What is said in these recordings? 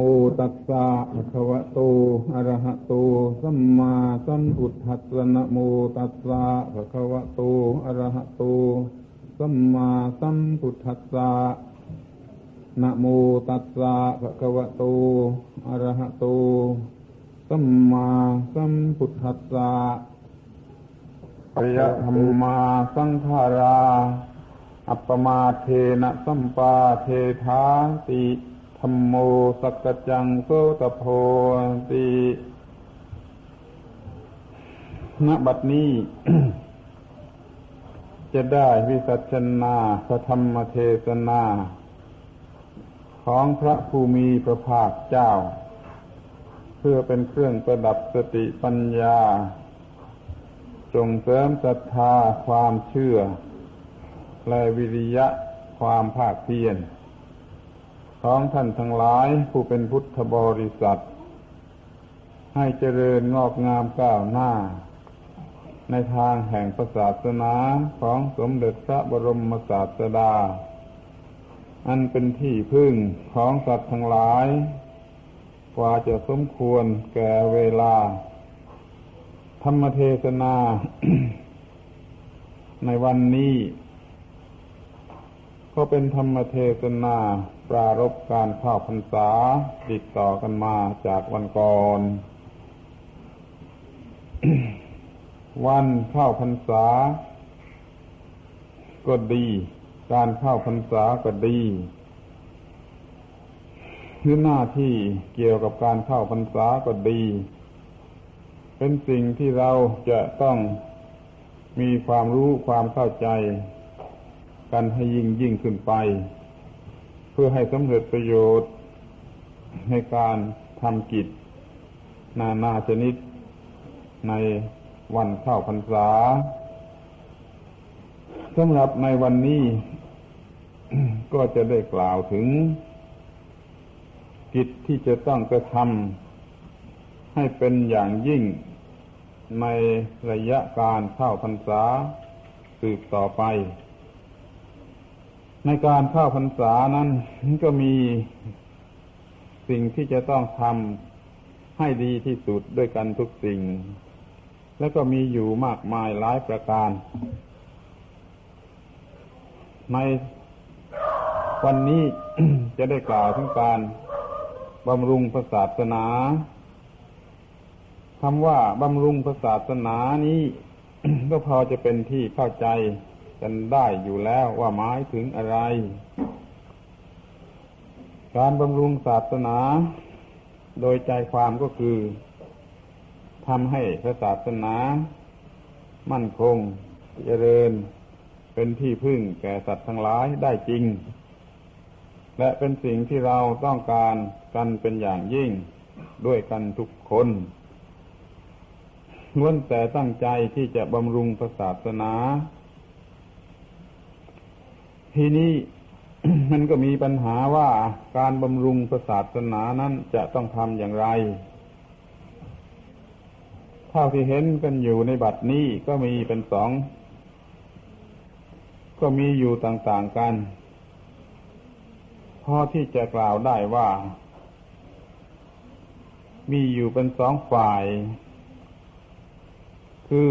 โมตัสสะภะคะวะโต อะระหะโต สัมมาสัมพุทธัสสะนะโมตัสสะภะคะวะโต อะระหะโต สัมมาสัมพุทธัสสะนะโมตัสสะภะคะวะโต อะระหะโต สัมมาสัมพุทธัสสะปริยธรรมาสังขารา อัปปมาเทนะสัมปาเทธาติ ธรรมโมสักจังโสตโพติณบัดนี้ จะได้วิสัชนาพระธรรมเทศนา ของพระภูมิพระภาคเจ้า เพื่อเป็นเครื่องประดับสติปัญญา ส่งเสริมศรัทธาความเชื่อ และวิริยะความภาคเพียร ของท่านทั้งหลายผู้เป็นพุทธบริษัท ให้เจริญงอกงามก้าวหน้า ในทางแห่งศาสนาของสมเด็จพระบรมศาสดา อันเป็นที่พึ่งของสัตว์ทั้งหลาย กว่าจะสมควรแก่เวลา ธรรมเทศนา ในวันนี้ ก็เป็นธรรมเทศนา ปรารบการเข้าพรรษาติดต่อกันมาจากวันก่อน วันเข้าพรรษา ก็ดี การเข้าพรรษาก็ดีหรือหน้าที่เกี่ยวกับการเข้าพรรษาก็ดี เป็นสิ่งที่เราจะต้องมีความรู้ความเข้าใจ กันให้ยิ่งยิ่งขึ้นไป พื่อให้สำเร็จประโยชน์ในการทำกิจ นานาชนิดในวันเข้าพรรษาสำหรับในวันนี้ ก็จะได้กล่าวถึง กิจที่จะต้องกระทำให้เป็นอย่างยิ่งในระยะการเข้าพรรษาสืบต่อไป ในการเข้าพรรษานั้นก็มีสิ่งที่จะต้องทำให้ดีที่สุดด้วยกันทุกสิ่ง แล้วก็มีอยู่มากมายหลายประการ ในวันนี้จะได้กล่าวถึงการบำรุงศาสนาคำว่าบำรุงศาสนานี้ ก็พอจะเป็นที่เข้าใจ กันได้อยู่แล้วว่าหมายถึงอะไร การบำรุงศาสนา โดยใจความก็คือทำให้พระศาสนา มั่นคงเจริญ เป็นที่พึ่งแก่สัตว์ทั้งหลายได้จริง และเป็นสิ่งที่เราต้องการกันเป็นอย่างยิ่งด้วยกันทุกคนล้วนแต่ตั้งใจที่จะบำรุงศาสนา ทีนี้มันก็มีปัญหาว่าการบำรุงศาสนานั้นจะต้องทำอย่างไร เท่าที่เห็นกันอยู่ในบัดนี้ก็มีเป็นสอง ก็มีอยู่ต่างๆกัน พอที่จะกล่าวได้ว่า มีอยู่เป็นสองฝ่าย คือ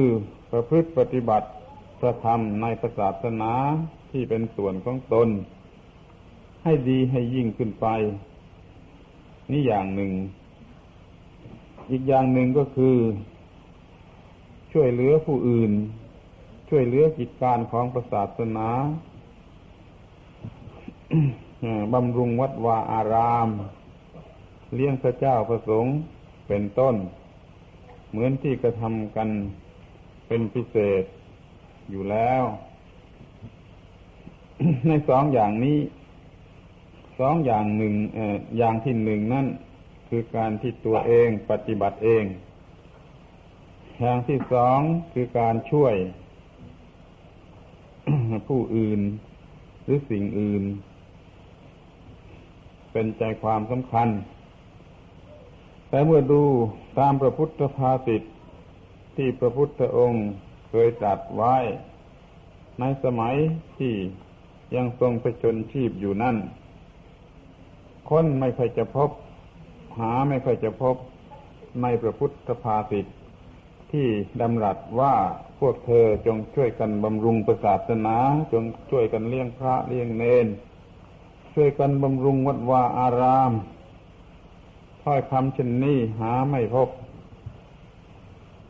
ประพฤติปฏิบัติพระธรรมในศาสนา ที่เป็นส่วนของตน ให้ดีให้ยิ่งขึ้นไป นี่อย่างหนึ่ง อีกอย่างหนึ่งก็คือ ช่วยเหลือผู้อื่น ช่วยเหลือกิจการของศาสนาบำรุงวัดวาอาราม เลี้ยงพระเจ้าประสงค์เป็นต้น เหมือนที่กระทำกันเป็นพิเศษอยู่แล้ว ในสองอย่างนี้สองอย่างหนึ่งอย่างที่หนึ่งนั่นคือการที่ตัวเองปฏิบัติเอง อย่างที่สองคือการช่วย ผู้อื่น หรือสิ่งอื่น เป็นใจความสำคัญ แต่เมื่อดูตามพระพุทธภาษิตที่พระพุทธองค์เคยตรัสไว้ ในสมัยที่ ยังทรงประชนชีพอยู่นั่น คนไม่ค่อยจะพบ หาไม่ค่อยจะพบในพระพุทธภาษิตที่ดำรัสว่าพวกเธอจงช่วยกันบำรุงศาสนา จงช่วยกันเลี้ยงพระเลี้ยงเนน ช่วยกันบำรุงวัดวาอารามถ้อยคำเช่นนี้หาไม่พบ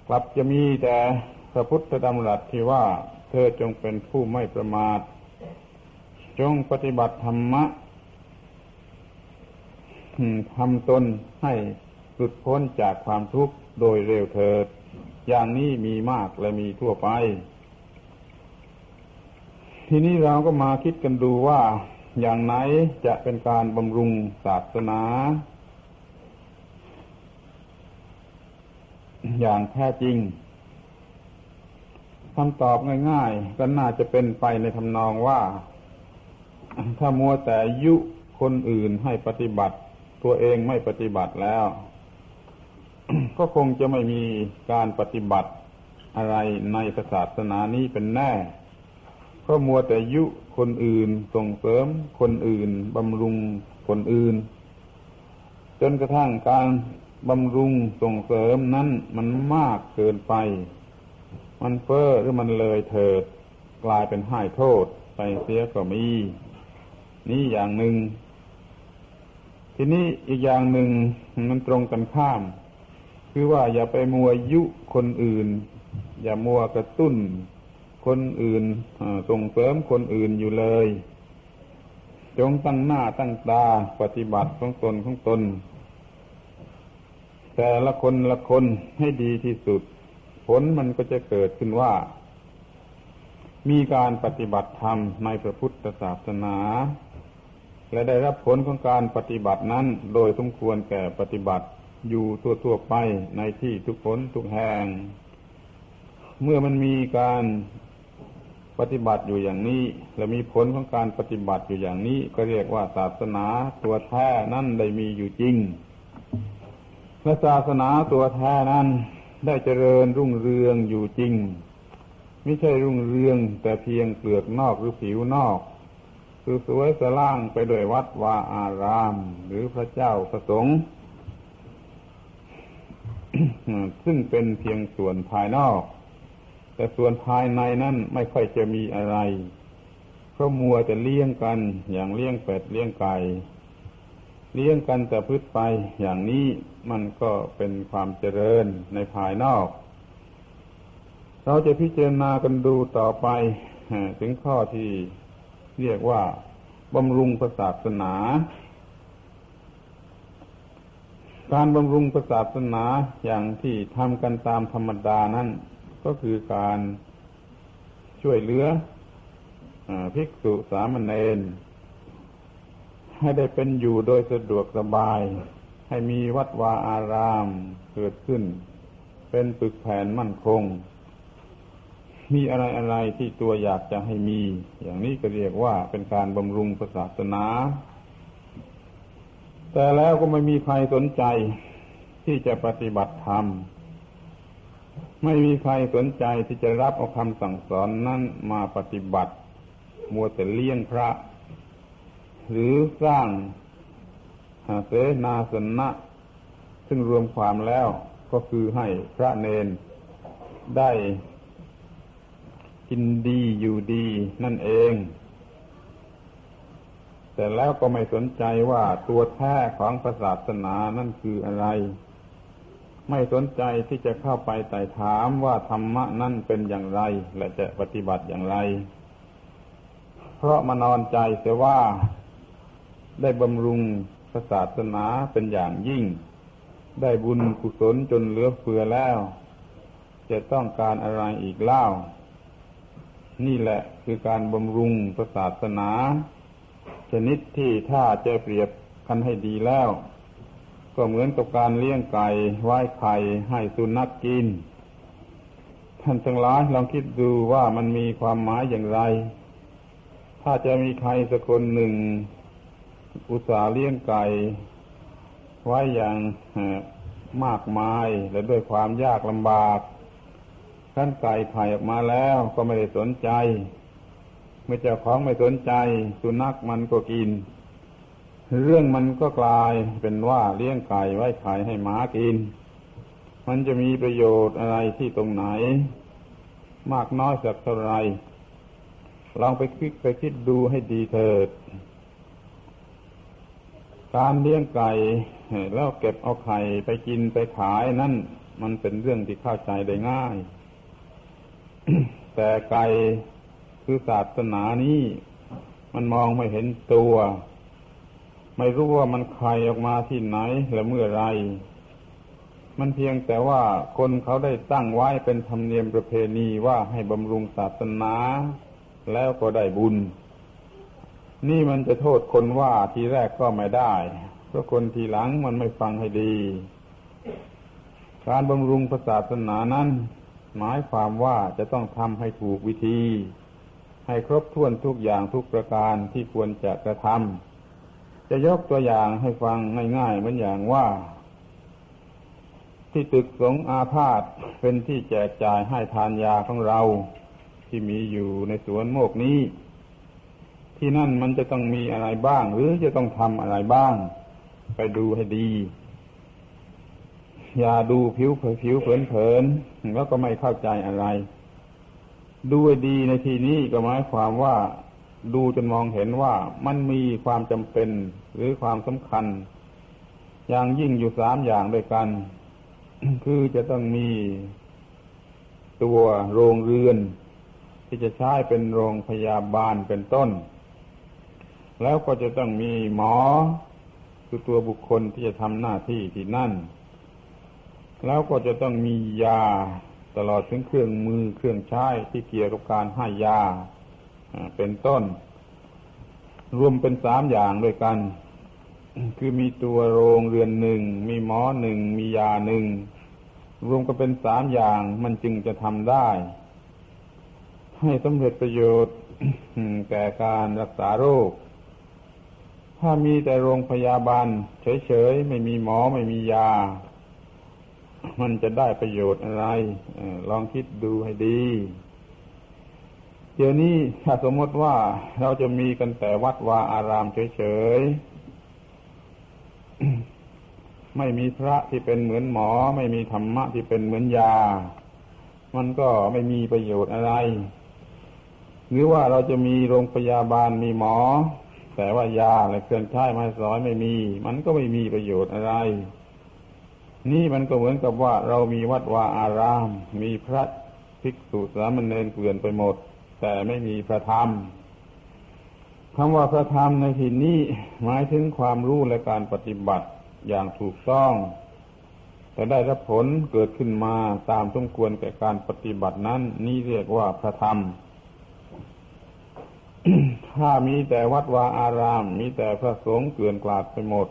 กลับจะมีแต่พระพุทธดำรัสที่ว่าเธอจงเป็นผู้ไม่ประมาท จงปฏิบัติธรรมะทำตนให้หลุดพ้นจากความทุกข์โดยเร็วเถิด อย่างนี้มีมากและมีทั่วไป ทีนี้เราก็มาคิดกันดูว่าอย่างไหนจะเป็นการบำรุงศาสนา อย่างแท้จริงคำตอบง่าย ๆ ก็น่าจะเป็นไปในทำนองว่า ถ้ามัวแต่ยุคนอื่นให้ปฏิบัติ ตัวเองไม่ปฏิบัติแล้ว ก็คงจะไม่มีการปฏิบัติอะไรในศาสนานี้เป็นแน่เพราะมัวแต่ยุคนอื่นส่งเสริมคนอื่นบำรุงคนอื่น จนกระทั่งการบำรุงส่งเสริมนั้นมันมากเกินไป มันเฟ้อหรือมันเลยเถิด กลายเป็นให้โทษไปเสียก็มี นี่อย่างหนึ่ง ทีนี้อีกอย่างหนึ่งมันตรงกันข้าม คือว่าอย่าไปมัวยุคนอื่น อย่ามัวกระตุ้นคนอื่นส่งเสริมคนอื่นอยู่เลย จงตั้งหน้าตั้งตาปฏิบัติของตนของตน แต่ละคนละคนให้ดีที่สุด ผลมันก็จะเกิดขึ้นว่า มีการปฏิบัติธรรมในพระพุทธศาสนา และได้รับผลของการปฏิบัตินั้น โดยสมควรแก่ปฏิบัติอยู่ทั่วๆไปในที่ทุกผลทุกแห่ง เมื่อมันมีการปฏิบัติอยู่อย่างนี้ และมีผลของการปฏิบัติอยู่อย่างนี้ ก็เรียกว่าศาสนาตัวแท้นั้นได้มีอยู่จริงและศาสนาตัวแท้นั้นได้เจริญรุ่งเรืองอยู่จริง ไม่ใช่รุ่งเรืองแต่เพียงเปลือกนอกหรือผิวนอก คือสวยสล่างไปด้วยวัดวาอาราม หรือพระเจ้าพระสงฆ์ซึ่งเป็นเพียงส่วนภายนอก แต่ส่วนภายในนั้นไม่ค่อยจะมีอะไรเพราะมัวจะเลี้ยงกันอย่างเลี้ยงเป็ดเลี้ยงไก่เลี้ยงกันแต่พืชไปอย่างนี้มันก็เป็นความเจริญในภายนอก เราจะพิจารณากันดูต่อไป ถึงข้อที่ เรียกว่าบำรุงศาสนา การบำรุงศาสนาอย่างที่ทำกันตามธรรมดานั้น ก็คือการช่วยเหลือภิกษุสามเณรให้ได้เป็นอยู่โดยสะดวกสบาย ให้มีวัดวาอารามเกิดขึ้น เป็นปึกแผ่นมั่นคง มีอะไรอะไรที่ตัวอยากจะให้มี อย่างนี้ก็เรียกว่าเป็นการบำรุงศาสนา แต่แล้วก็ไม่มีใครสนใจที่จะปฏิบัติธรรม ไม่มีใครสนใจที่จะรับเอาคำสั่งสอนนั้นมาปฏิบัติ มัวแต่เลี้ยงพระ หรือสร้างเสนาสนะ ซึ่งรวมความแล้วก็คือให้พระเนนได้ กินดีอยู่ดีนั่นเอง แต่แล้วก็ไม่สนใจว่าตัวแท้ของศาสนานั่นคืออะไร ไม่สนใจที่จะเข้าไปไต่ถามว่าธรรมะนั่นเป็นอย่างไร และจะปฏิบัติอย่างไร เพราะมานอนใจเสียว่าได้บำรุงศาสนาเป็นอย่างยิ่ง ได้บุญกุศลจนเหลือเฟือแล้ว จะต้องการอะไรอีกเล่า นี่แหละคือการบำรุงศาสนา ชนิดที่ถ้าจะเปรียบกันให้ดีแล้ว ก็เหมือนกับการเลี้ยงไก่ไว้ไข่ให้สุนัขกกิน ท่านทั้งหลายลองคิดดูว่ามันมีความหมายอย่างไร ถ้าจะมีใครสักคนหนึ่ง อุตส่าห์เลี้ยงไก่ ไว้อย่างมากมายและด้วยความยากลำบาก ขั้นไก่ไข่ออกมาแล้วก็ไม่ได้สนใจ เมื่อเจ้าของไม่สนใจ สุนัขมันก็กิน เรื่องมันก็กลายเป็นว่าเลี้ยงไก่ไว้ขายให้หมากิน มันจะมีประโยชน์อะไรที่ตรงไหน มากน้อยสักเท่าไรลองไปคิดไปคิดดูให้ดีเถิด การเลี้ยงไก่แล้วเก็บเอาไข่ไปกินไปขายนั่นมันเป็นเรื่องที่เข้าใจได้ง่าย แต่ไก่คือศาสนานี้มันมองไม่เห็นตัว ไม่รู้ว่ามันใครออกมาที่ไหนและเมื่อไร มันเพียงแต่ว่าคนเขาได้ตั้งไว้เป็นธรรมเนียมประเพณีว่าให้บำรุงศาสนาแล้วก็ได้บุญ นี่มันจะโทษคนว่าทีแรกก็ไม่ได้ เพราะคนทีหลังมันไม่ฟังให้ดี การบำรุงศาสนานั้น หมายความว่าจะต้องทำให้ถูกวิธี ให้ครบถ้วนทุกอย่างทุกประการที่ควรจะกระทำจะยกตัวอย่างให้ฟังง่ายๆเหมือนอย่างว่า ที่ตึกสงอาพาธเป็นที่แจกจ่ายให้ทานยาของเรา ที่มีอยู่ในสวนโมกนี้ ที่นั่นมันจะต้องมีอะไรบ้าง หรือจะต้องทำอะไรบ้าง ไปดูให้ดี อย่าดูผิวเผิวเผินๆแล้วก็ไม่เข้าใจอะไร ดูให้ดีในที่นี้ก็หมายความว่าดูจนมองเห็นว่ามันมีความจำเป็นหรือความสำคัญ อย่างยิ่งอยู่สามอย่างด้วยกัน คือจะต้องมีตัวโรงเรือน ที่จะใช้เป็นโรงพยาบาลเป็นต้น แล้วก็จะต้องมีหมอคือตัวบุคคลที่จะทำหน้าที่ที่นั่น แล้วก็จะต้องมียาตลอดถึงเครื่องมือเครื่องใช้ที่เกี่ยวกับการให้ยาเป็นต้น รวมเป็นสามอย่างด้วยกัน คือมีตัวโรงเรือนหนึ่ง มีหมอหนึ่ง มียาหนึ่ง รวมก็เป็นสามอย่างมันจึงจะทำได้ ให้สำเร็จประโยชน์แก่การรักษาโรค ถ้ามีแต่โรงพยาบาลเฉยๆ ไม่มีหมอไม่มียา มันจะได้ประโยชน์อะไรลองคิดดูให้ดี เดี๋ยวนี้ถ้าสมมติว่าเราจะมีกันแต่วัดวาอารามเฉยๆ ไม่มีพระที่เป็นเหมือนหมอ ไม่มีธรรมะที่เป็นเหมือนยา มันก็ไม่มีประโยชน์อะไร หรือว่าเราจะมีโรงพยาบาลมีหมอ แต่ว่ายาและเครื่องใช้ไม้สอยไม่มี มันก็ไม่มีประโยชน์อะไร นี่มันก็เหมือนกับว่าเรามีวัดวาอาราม มีพระภิกษุสามเณรเกลื่อนไปหมด แต่ไม่มีพระธรรมคำว่าพระธรรมในที่นี้หมายถึงความรู้และการปฏิบัติอย่างถูกต้อง แต่ได้รับผลเกิดขึ้นมาตามสมควรแก่การปฏิบัตินั้น นี่เรียกว่าพระธรรม ถ้ามีแต่วัดวาอาราม มีแต่พระสงฆ์เกลื่อนกลาดไปหมด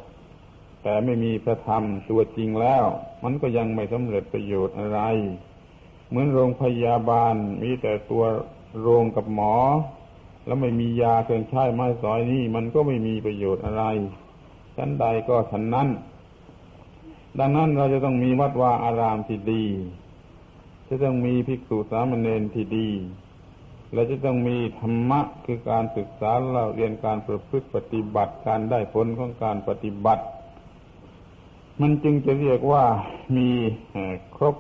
แต่ไม่มีพระธรรมตัวจริงแล้ว มันก็ยังไม่สำเร็จประโยชน์อะไร เหมือนโรงพยาบาลมีแต่ตัวโรงกับหมอ แล้วไม่มียาเครื่องใช้ไม้สอยนี่มันก็ไม่มีประโยชน์อะไรชั้นใดก็ชั้นนั้น ดังนั้นเราจะต้องมีวัดวาอารามที่ดี จะต้องมีภิกษุสามเณรที่ดี และจะต้องมีธรรมะคือการศึกษาเราเรียนการประพฤติปฏิบัติการได้ผลของการปฏิบัติ มันจึงจะเรียกว่ามีครบ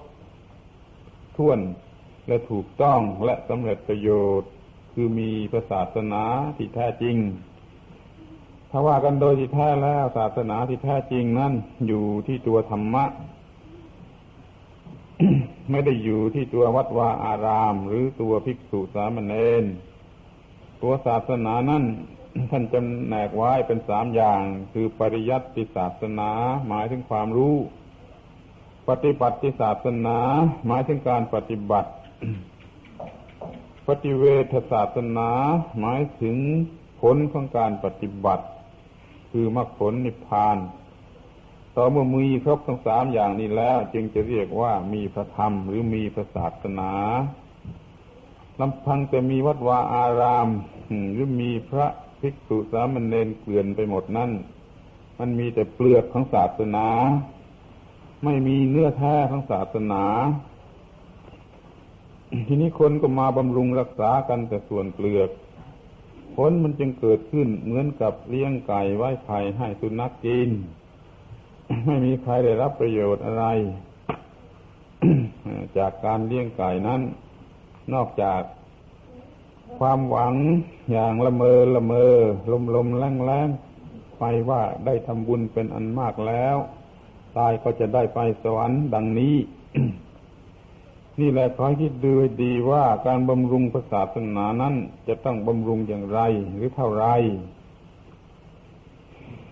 ถ้วนและถูกต้องและสำเร็จประโยชน์ คือมีศาสนาที่แท้จริง ถ้าว่ากันโดยที่แท้แล้วศาสนาที่แท้จริงนั้นอยู่ที่ตัวธรรมะ ไม่ได้อยู่ที่ตัววัดวาอาราม หรือตัวภิกษุสามเณรตัวศาสนานั้น ท่านจำแนกไว้เป็นสามอย่าง คือปริยัติศาสนา หมายถึงความรู้ ปฏิบัติศาสนา หมายถึงการปฏิบัติ ปฏิเวทศาสนา หมายถึงผลของการปฏิบัติ คือมรรคผลนิพพาน ต่อเมื่อมีครบทั้งสามอย่างนี้แล้ว จึงจะเรียกว่ามีพระธรรมหรือมีพระศาสนาลำพังจะมีวัดวาอาราม หรือมีพระ ภิกษุสามเณรเกลื่อนไปหมดนั่น มันมีแต่เปลือกของศาสนา ไม่มีเนื้อแท้ของศาสนา ทีนี้คนก็มาบำรุงรักษากันแต่ส่วนเปลือกผลมันจึงเกิดขึ้นเหมือนกับเลี้ยงไก่ไว้ไข่ให้สุนัขกิน ไม่มีใครได้รับประโยชน์อะไร จากการเลี้ยงไก่นั้น นอกจาก ความหวังอย่างละเมอละเมอลมลมแรงแรงไปว่าได้ทำบุญเป็นอันมากแล้ว ตายก็จะได้ไปสวรรค์ดังนี้ นี่แหละขอคิดดูดีว่าการบำรุงศาสนานั้น จะต้องบำรุงอย่างไรหรือเท่าไร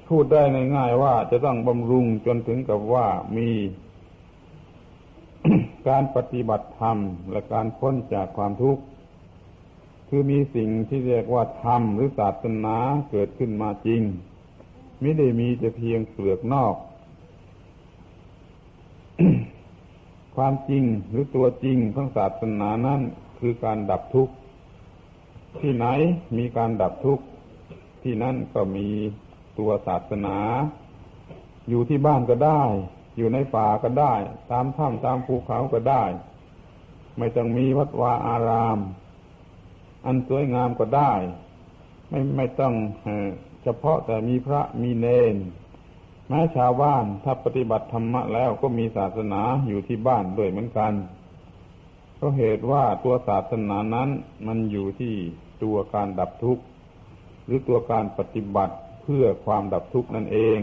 พูดได้ง่ายๆว่าจะต้องบำรุงจนถึงกับว่ามีการปฏิบัติธรรมและการพ้นจากความทุกข์ คือมีสิ่งที่เรียกว่าธรรมหรือศาสนาเกิดขึ้นมาจริง ไม่ได้มีแต่เพียงเปลือกนอก ความจริงหรือตัวจริงของศาสนานั้นคือการดับทุกข์ ที่ไหนมีการดับทุกข์ที่นั่นก็มีตัวศาสนา อยู่ที่บ้านก็ได้ อยู่ในป่าก็ได้ ตามถ้ำตามภูเขาก็ได้ ไม่ต้องมีวัดวาอาราม อันสวยงามก็ได้ ไม่ไม่ต้องเฉพาะแต่มีพระมีเนนแม้ชาวบ้านถ้าปฏิบัติธรรมะแล้วก็มีศาสนาอยู่ที่บ้านด้วยเหมือนกันเพราะเหตุว่าตัวศาสนานั้นมันอยู่ที่ตัวการดับทุกข์ หรือตัวการปฏิบัติเพื่อความดับทุกข์นั่นเอง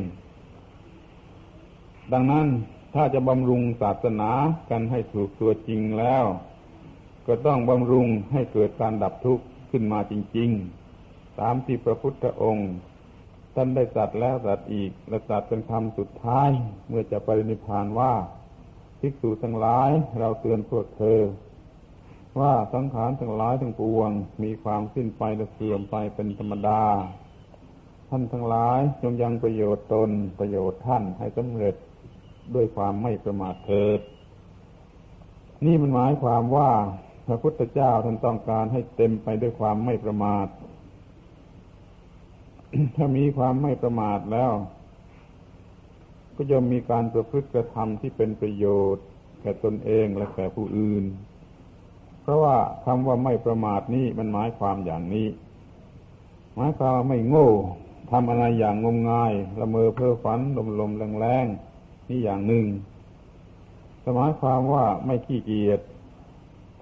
ดังนั้นถ้าจะบำรุงศาสนากันให้ถูกตัวจริงแล้ว ก็ต้องบำรุงให้เกิดการดับทุกข์ขึ้นมาจริง ๆ ตามที่พระพุทธองค์ ท่านได้สัตว์แล้วสัตว์อีกและสัตว์เป็นคำสุดท้าย เมื่อจะปรินิพานว่าภิกษุทั้งหลายเราเตือนพวกเธอ ว่าสังขารทั้งหลายทั้งปวง มีความสิ้นไปและเสื่อมไปเป็นธรรมดา ท่านทั้งหลายจงยังประโยชน์ตนประโยชน์ท่านให้สำเร็จด้วยความไม่ประมาทเถิด นี่มันหมายความว่า ระพุทธเจ้าท่านต้องการให้เต็มไปด้วยความไม่ประมาท ถ้ามีความไม่ประมาทแล้ว ก็จะมีการประพฤติกระทำที่เป็นประโยชน์แก่ตนเองและแก่ผู้อื่น เพราะว่าคำว่าไม่ประมาทนี้มันหมายความอย่างนี้ หมายความว่าไม่โง่ทำอะไรอย่างงมงายละเมอเพ้อฝันลมลมแรงแรงนี่อย่างหนึ่งหมายความว่าไม่ขี้เกียจ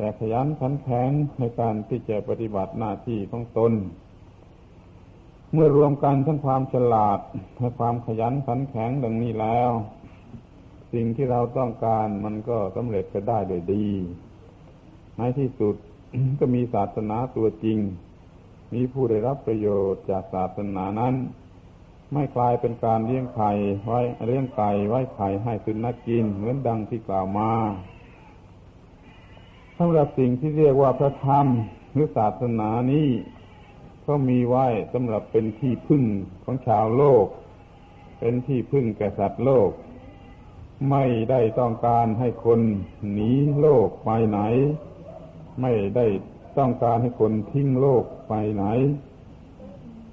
แต่ขยันขันแข็งในการที่จะปฏิบัติหน้าที่ของตน เมื่อรวมกันทั้งความฉลาดและความขยันขันแข็งดังนี้แล้ว สิ่งที่เราต้องการมันก็สำเร็จไปได้โดยดีในที่สุดก็มีศาสนาตัวจริง มีผู้ได้รับประโยชน์จากศาสนานั้น ไม่กลายเป็นการเลี้ยงไข่ไว้เลี้ยงไก่ไว้ไข่ให้สุนัขกินเหมือนดังที่กล่าวมา สำหรับสิ่งที่เรียกว่าพระธรรมหรือศาสนานี้ก็มีไว้สำหรับเป็นที่พึ่งของชาวโลก เป็นที่พึ่งแก่สัตว์โลก ไม่ได้ต้องการให้คนหนีโลกไปไหน ไม่ได้ต้องการให้คนทิ้งโลกไปไหน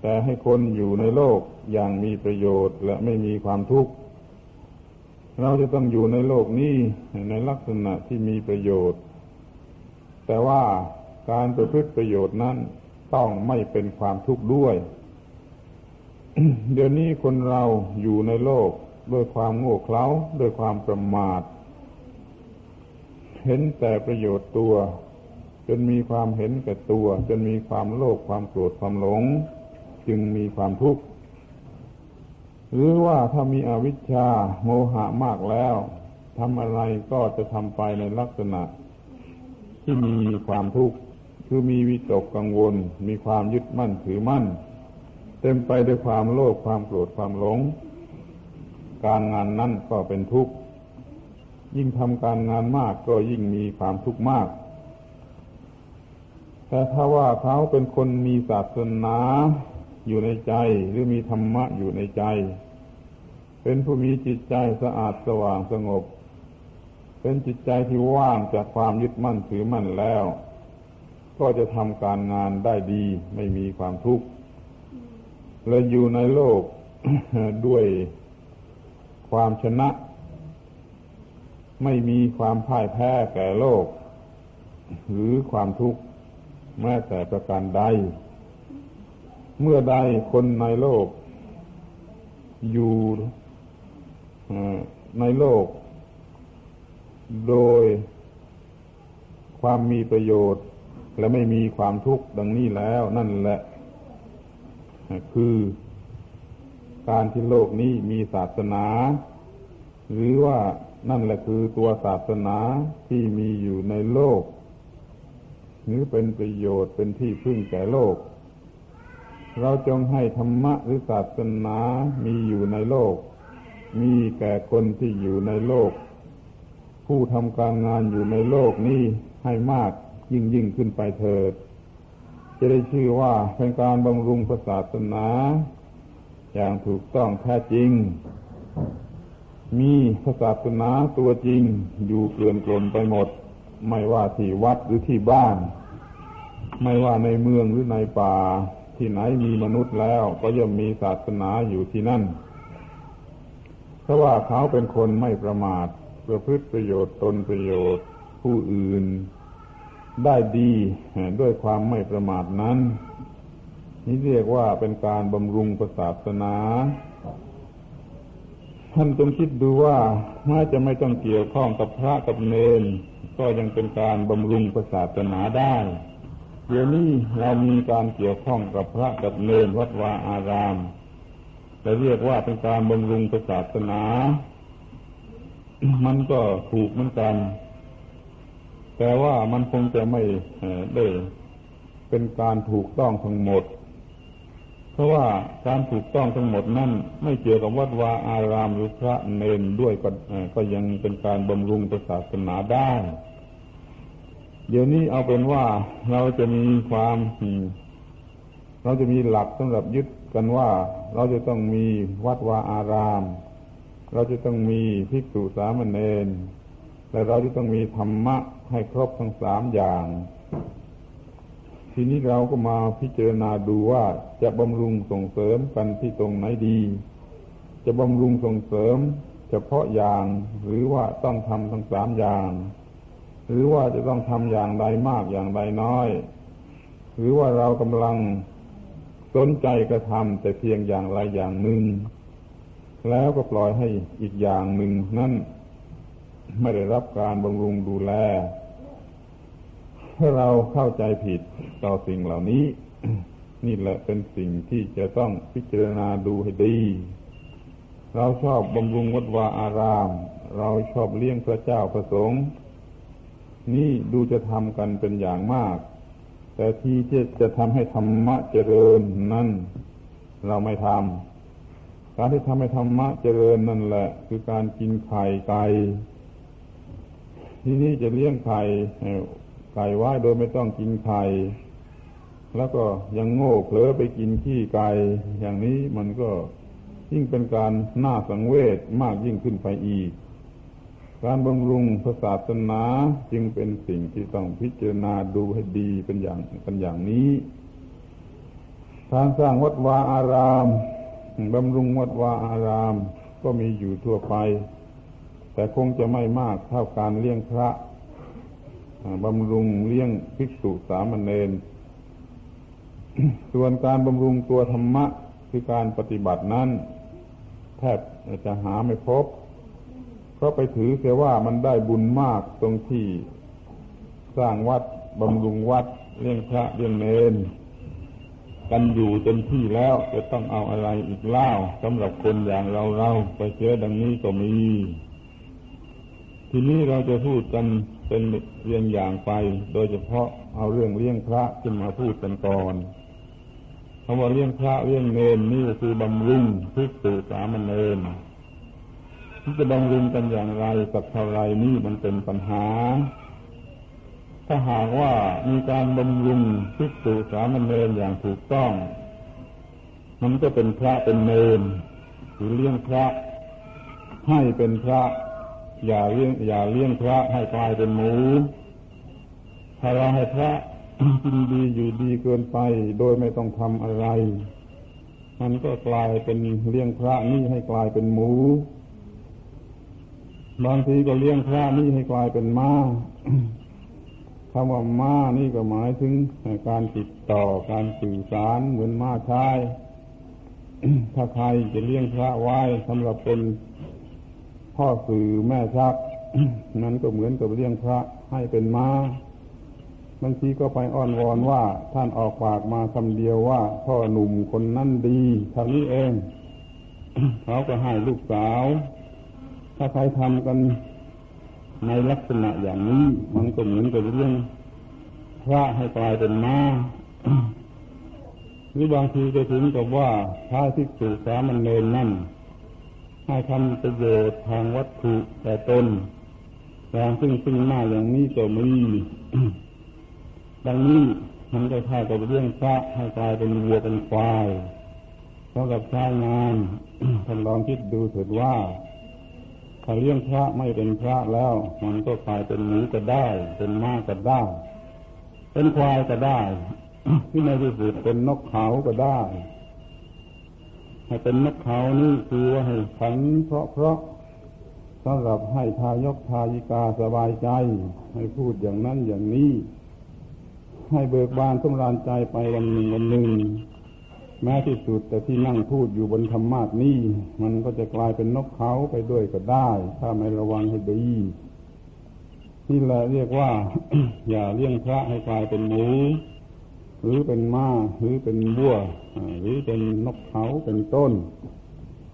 แต่ให้คนอยู่ในโลกอย่างมีประโยชน์และไม่มีความทุกข์ เราจะต้องอยู่ในโลกนี้ในลักษณะที่มีประโยชน์ แต่ว่าการประพฤติประโยชน์นั้นต้องไม่เป็นความทุกข์ด้วย เดี๋ยวนี้คนเราอยู่ในโลกด้วยความโง่เขลาด้วยความประมาท เห็นแต่ประโยชน์ตัว จนมีความเห็นแก่ตัว จนมีความโลภความโกรธความหลง จึงมีความทุกข์หรือว่าถ้ามีอวิชชาโมหะมากแล้วทำอะไรก็จะทำไปในลักษณะ ที่มีความทุกข์คือมีวิตกกังวล มีความยึดมั่นถือมั่น เต็มไปด้วยความโลภความโกรธความหลง การงานนั่นก็เป็นทุกข์ ยิ่งทำการงานมากก็ยิ่งมีความทุกข์มาก แต่ถ้าว่าเขาเป็นคนมีศาสนาอยู่ในใจหรือมีธรรมะอยู่ในใจ เป็นผู้มีจิตใจสะอาดสว่างสงบ เป็นจิตใจที่ว่างจากความยึดมั่นถือมั่นแล้ว ก็จะทำการงานได้ดีไม่มีความทุกข์และอยู่ในโลกด้วยความชนะ ไม่มีความพ่ายแพ้แก่โลก หรือความทุกข์แม้แต่ประการใด เมื่อใดคนในโลก อยู่ในโลก โดยความมีประโยชน์ และไม่มีความทุกข์ดังนี้แล้วนั่นแหละ คือ การที่โลกนี้มีศาสนา หรือว่านั่นแหละคือตัวศาสนาที่มีอยู่ในโลก หรือเป็นประโยชน์เป็นที่พึ่งแก่โลก เราจงให้ธรรมะหรือศาสนามีอยู่ในโลก มีแก่คนที่อยู่ในโลก ผู้ทำการงานอยู่ในโลกนี้ให้มากยิ่งยิ่งขึ้นไปเถิด จะได้ชื่อว่าเป็นการบำรุงศาสนา อย่างถูกต้องแท้จริง มีศาสนาตัวจริงอยู่เกลื่อนกลนไปหมด ไม่ว่าที่วัดหรือที่บ้าน ไม่ว่าในเมืองหรือในป่า ที่ไหนมีมนุษย์แล้วก็ย่อมมีศาสนาอยู่ที่นั่น เพราะว่าเขาเป็นคนไม่ประมาท ประพฤติประโยชน์ตนประโยชน์ผู้อื่นได้ดีด้วยความไม่ประมาทนั้น นี่เรียกว่าเป็นการบำรุงศาสนา ท่านจงคิดดูว่าแม้จะไม่ต้องเกี่ยวข้องกับพระกับเนนก็ยังเป็นการบำรุงศาสนาได้ เดี๋ยวนี้เรามีการเกี่ยวข้องกับพระกับเนนวัดวาอารามแต่เรียกว่าเป็นการบำรุงศาสนา มันก็ถูกเหมือนกัน แต่ว่ามันคงจะไม่ได้เป็นการถูกต้องทั้งหมด เพราะว่าการถูกต้องทั้งหมดนั่นไม่เกี่ยวกับวัดวาอารามหรือพระเนนด้วยก็ก็ยังเป็นการบำรุงศาสนาได้ เดี๋ยวนี้เอาเป็นว่าเราจะมีความเราจะมีหลักสำหรับยึดกันว่าเราจะต้องมีวัดวาอาราม เราจะต้องมีภิกษุสามเณรและเราจะต้องมีธรรมะให้ครบทั้งสามอย่าง ทีนี้เราก็มาพิจารณาดูว่าจะบำรุงส่งเสริมกันที่ตรงไหนดี จะบำรุงส่งเสริม เฉพาะอย่างหรือว่าต้องทำทั้งสามอย่าง หรือว่าจะต้องทำอย่างใดมากอย่างใดน้อย หรือว่าเรากำลังสนใจกระทำแต่เพียงอย่างไรอย่างหนึ่ง แล้วก็ปล่อยให้อีกอย่างหนึ่งนั่นไม่ได้รับการบำรุงดูแลถ้าเราเข้าใจผิดต่อสิ่งเหล่านี้ นี่แหละเป็นสิ่งที่จะต้องพิจารณาดูให้ดี เราชอบบำรุงวัดวาอาราม เราชอบเลี้ยงพระเจ้าประสงค์นี่ดูจะทำกันเป็นอย่างมาก แต่ที่จะจะทำให้ธรรมะเจริญนั่นเราไม่ทำ การที่ทำให้ธรรมะเจริญนั่นแหละ คือการกินไข่ไก่ที่นี่จะเลี้ยงไข่ไก่ไว้โดยไม่ต้องกินไข่แล้วก็ยังโง่เผลอไปกินขี้ไก่อย่างนี้มันก็ยิ่งเป็นการน่าสังเวชมากยิ่งขึ้นไปอีก การบำรุงศาสนาจึงเป็นสิ่งที่ต้องพิจารณาดูให้ดีเป็นอย่างเป็นอย่างนี้ การสร้างวัดวาอาราม บำรุงวัดวาอารามก็มีอยู่ทั่วไป แต่คงจะไม่มากเท่าการเลี้ยงพระบำรุงเลี้ยงภิกษุสามเณรส่วนการบำรุงตัวธรรมะคือการปฏิบัตินั้น แทบจะหาไม่พบ เพราะไปถือเสียว่ามันได้บุญมากตรงที่สร้างวัดบำรุงวัดเลี้ยงพระเลี้ยงเนร กันอยู่เต็มที่แล้วจะต้องเอาอะไรอีกเล่าสำหรับคนอย่างเราเราไปเจอดังนี้ก็มี ทีนี้เราจะพูดกันเป็นเรียงอย่างไป โดยเฉพาะเอาเรื่องเลี้ยงพระขึ้นมาพูดกันก่อนคำว่าเลี้ยงพระเลี้ยงเนนนี่คือบำรุงทุกสุสามเณรที่จะบำรุงกันอย่างไรสักเท่าไรนี่มันเป็นปัญหา ถ้าหากว่ามีการบำรุงทุกสุสามเณรอย่างถูกต้อง มันก็เป็นพระเป็นเนรหรือเลี้ยงพระ ให้เป็นพระ อย่าเลี้ยงอย่าเลี้ยงพระให้กลายเป็นหมูถ้าเราให้พระกินดีอยู่ดีเกินไป โดยไม่ต้องทำอะไร มันก็กลายเป็นเลี้ยงพระนี่ให้กลายเป็นหมู บางทีก็เลี้ยงพระนี่ให้กลายเป็นม้า คำว่าม้านี่ก็หมายถึงการติดต่อการสื่อสารเหมือนม้าชาย ถ้าใครจะเลี้ยงพระไว้สำหรับเป็นพ่อสื่อแม่ชัก นั้นก็เหมือนกับเลี้ยงพระให้เป็นม้าบางทีก็ไปอ้อนวอนว่าท่านออกปากมาคำเดียวว่า พ่อหนุ่มคนนั้นดีเท่านี้เองเขาก็ให้ลูกสาว ถ้าใครทำกัน ในลักษณะอย่างนี้มันก็เหมือนกับเรื่องพระให้กลายเป็นม้าหรือบางทีจะถึงกับว่าพระที่สุสามันเนนนั่นให้ทำประโยชน์ทางวัตถุแต่ตนอย่างซึ่งซึ่งหน้าอย่างนี้ก็มีดังนี้มันก็ท่ากับเรื่องพระให้กลายเป็นวัวเป็นควายเท่าะกับใช้งานท่านลองคิดดูเถิดว่า ถ้าเลี้ยงพระไม่เป็นพระแล้ว มันก็กลายเป็นหมูก็ได้ เป็นม้าก็ได้ เป็นควายก็ได้ที่ในที่สุดเป็นนกเขาก็ได้ให้เป็นนกเขานี่คือว่าให้ขันเพราะเพราะสำหรับให้ทายกทายิกาสบายใจ ให้พูดอย่างนั้นอย่างนี้ ให้เบิกบานสำราญใจไปวันหนึ่งวันหนึ่ง แม้ที่สุดแต่ที่นั่งพูดอยู่บนธรรมาสนี้ มันก็จะกลายเป็นนกเขาไปด้วยก็ได้ ถ้าไม่ระวังให้ดีนี่แหละเรียกว่า อย่าเลี้ยงพระให้กลายเป็นหมูหรือเป็นม้าหรือเป็นบัวหรือเป็นนกเขาเป็นต้น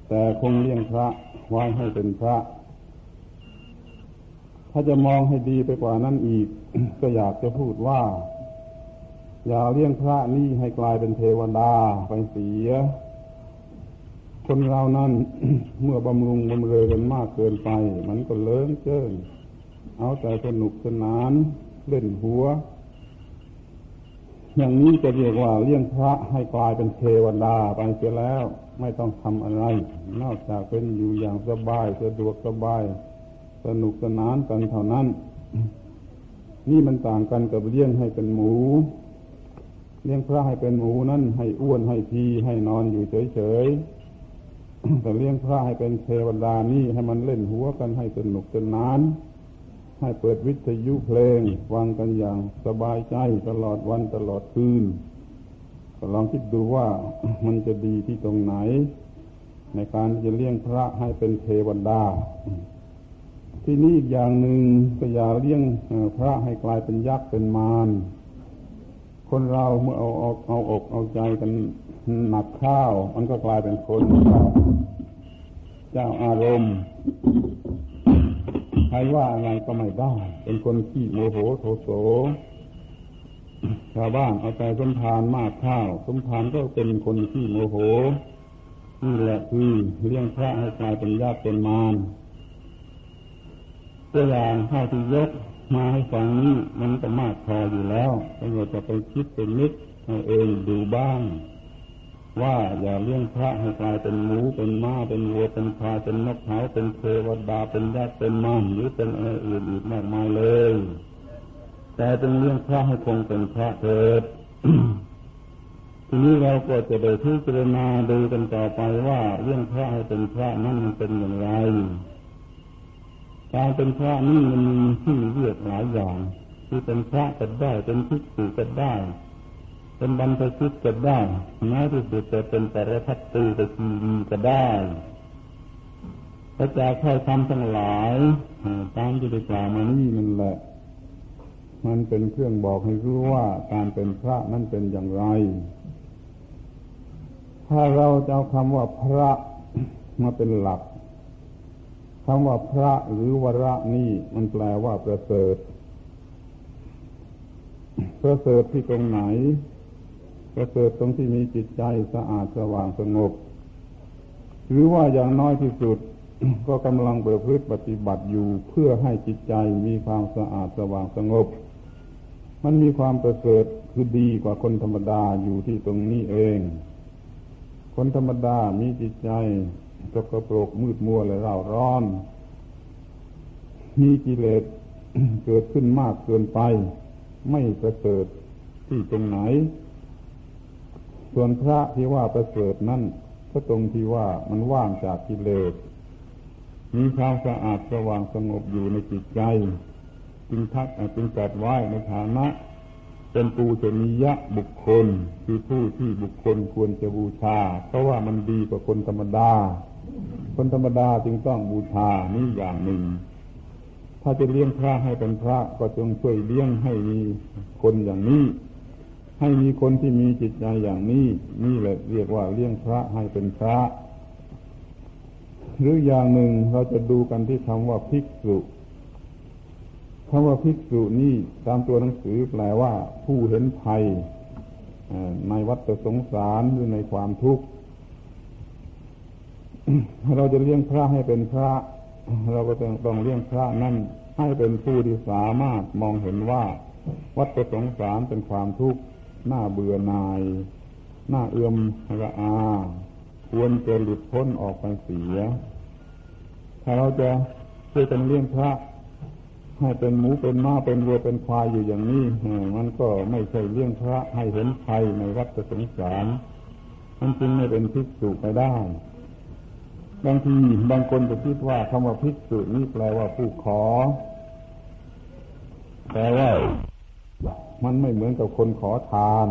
แต่คงเลี้ยงพระไว้ให้เป็นพระ ถ้าจะมองให้ดีไปกว่านั้นอีก ก็อยากจะพูดว่า อย่าเลี้ยงพระนี่ให้กลายเป็นเทวดาไปเสีย คนเรานั้น เมื่อบำรุงบำเรอกันมากเกินไป มันก็เลิ้งเจิ้นเอาแต่สนุกสนานเล่นหัว อย่างนี้จะเรียกว่าเลี้ยงพระให้กลายเป็นเทวดาไปเสียแล้ว ไม่ต้องทำอะไร นอกจากเป็นอยู่อย่างสบายสะดวกสบาย สนุกสนานกันเท่านั้น นี่มันต่างกันกับเลี้ยงให้เป็นหมู เลี้ยงพระให้เป็นหมูนั้นให้อ้วนให้พีให้นอนอยู่เฉยๆแต่เลี้ยงพระให้เป็นเทวดานี่ให้มันเล่นหัวกันให้สนุกสนาน ให้เปิดวิทยุเพลงฟังกันอย่างสบายใจตลอดวันตลอดคืนลองคิดดูว่ามันจะดีที่ตรงไหน ในการจะเลี้ยงพระให้เป็นเทวดา ที่นี่อีกอย่างหนึ่งก็อย่าเลี้ยงพระให้กลายเป็นยักษ์เป็นมาร คนเราเมื่อเอาเอาเอาอกเอาใจกันหนักข้าว มันก็กลายเป็นคนเจ้าอารมณ์ใครว่าอะไรก็ไม่ได้ เป็นคนขี้โมโหโทโสชาวบ้านเอาใจสมทานมากข้าวสมทานก็เป็นคนขี้โมโหนี่แหละคือเลี้ยงพระให้กลายเป็นญาติเป็นมารตัวอย่างข้าวที่ยก มาให้ฟังนี้มันก็มากพออยู่แล้วเราจะไปคิดเป็นนิดเอาเองดูบ้าง ว่าอย่าเลี้ยงพระให้กลายเป็นหมูเป็นม้าเป็นวัวเป็นพาเป็นนกเขาเป็นเทวดาเป็นยักษ์เป็นมันหรือเป็นอะไรอื่นอีกมากมายเลย แต่ต้องเลี้ยงพระให้คงเป็นพระเถิดทีนี้เราก็จะได้พิจารณาดูกันต่อไปว่าเรื่องพระให้เป็นพระนั้นมันเป็นอย่างไร การเป็นพระนี่มันมีที่เรียกหลายอย่าง คือเป็นพระก็ได้เป็นภิกษุก็ได้ เป็นบรรพชิตก็ได้แม้ที่สุดจะเป็นแต่ละพัตตือตะคีวีก็ได้พระจาค่อยทำทั้งหลายตามที่ได้กล่าวมานี่มันแหละ มันเป็นเครื่องบอกให้รู้ว่าการเป็นพระนั้นเป็นอย่างไร ถ้าเราจะเอาคำว่าพระมาเป็นหลัก คำว่าพระหรือวระนี่มันแปลว่าประเสริฐ ประเสริฐที่ตรงไหน ประเสริฐตรงที่มีจิตใจสะอาดสว่างสงบ หรือว่าอย่างน้อยที่สุด ก็กำลังเบิดพฤติปฏิบัติอยู่เพื่อให้จิตใจมีความสะอาดสว่างสงบ มันมีความประเสริฐคือดีกว่าคนธรรมดาอยู่ที่ตรงนี้เอง คนธรรมดามีจิตใจ สกปรกมืดมัวและเร่าร้อน มีกิเลสเกิดขึ้นมากเกินไป ไม่ประเสริฐที่ตรงไหน ส่วนพระที่ว่าประเสริฐนั่นก็ตรงที่ว่ามันว่างจากกิเลส มีความสะอาดสว่างสงบอยู่ในจิตใจ จึงทักจึงจัดไว้ในฐานะ เป็นปูชนียะบุคคล คือผู้ที่บุคคลควรจะบูชา เพราะว่ามันดีกว่าคนธรรมดา คนธรรมดาจึงต้องบูชานี่อย่างหนึ่ง ถ้าจะเลี้ยงพระให้เป็นพระก็จงช่วยเลี้ยงให้มีคนอย่างนี้ ให้มีคนที่มีจิตใจอย่างนี้ นี่แหละเรียกว่าเลี้ยงพระให้เป็นพระ หรืออย่างหนึ่งเราจะดูกันที่คำว่าภิกษุคำว่าภิกษุนี่ตามตัวหนังสือแปลว่า ผู้เห็นภัยในวัฏสงสารหรือในความทุกข์ เราจะเลี้ยงพระให้เป็นพระ เราก็ต้องต้องเลี้ยงพระนั่นให้เป็นผู้ที่สามารถมองเห็นว่า วัฏสงสารเป็นความทุกข์น่าเบื่อหน่ายน่าเอื่อมระอา ควรจะหลุดพ้นออกไปเสีย ถ้าเราจะช่วยกันเลี้ยงพระ ให้เป็นหมูเป็นม้าเป็นวัวเป็นควายอยู่อย่างนี้มันก็ไม่ใช่เลี้ยงพระให้เห็นภัยในวัฏสงสารมันจึงไม่เป็นภิกษุไปได้ บางทีบางคนจะคิดว่าคำว่าภิกษุนี่แปลว่าผู้ขอ แต่ว่ามันไม่เหมือนกับคนขอทาน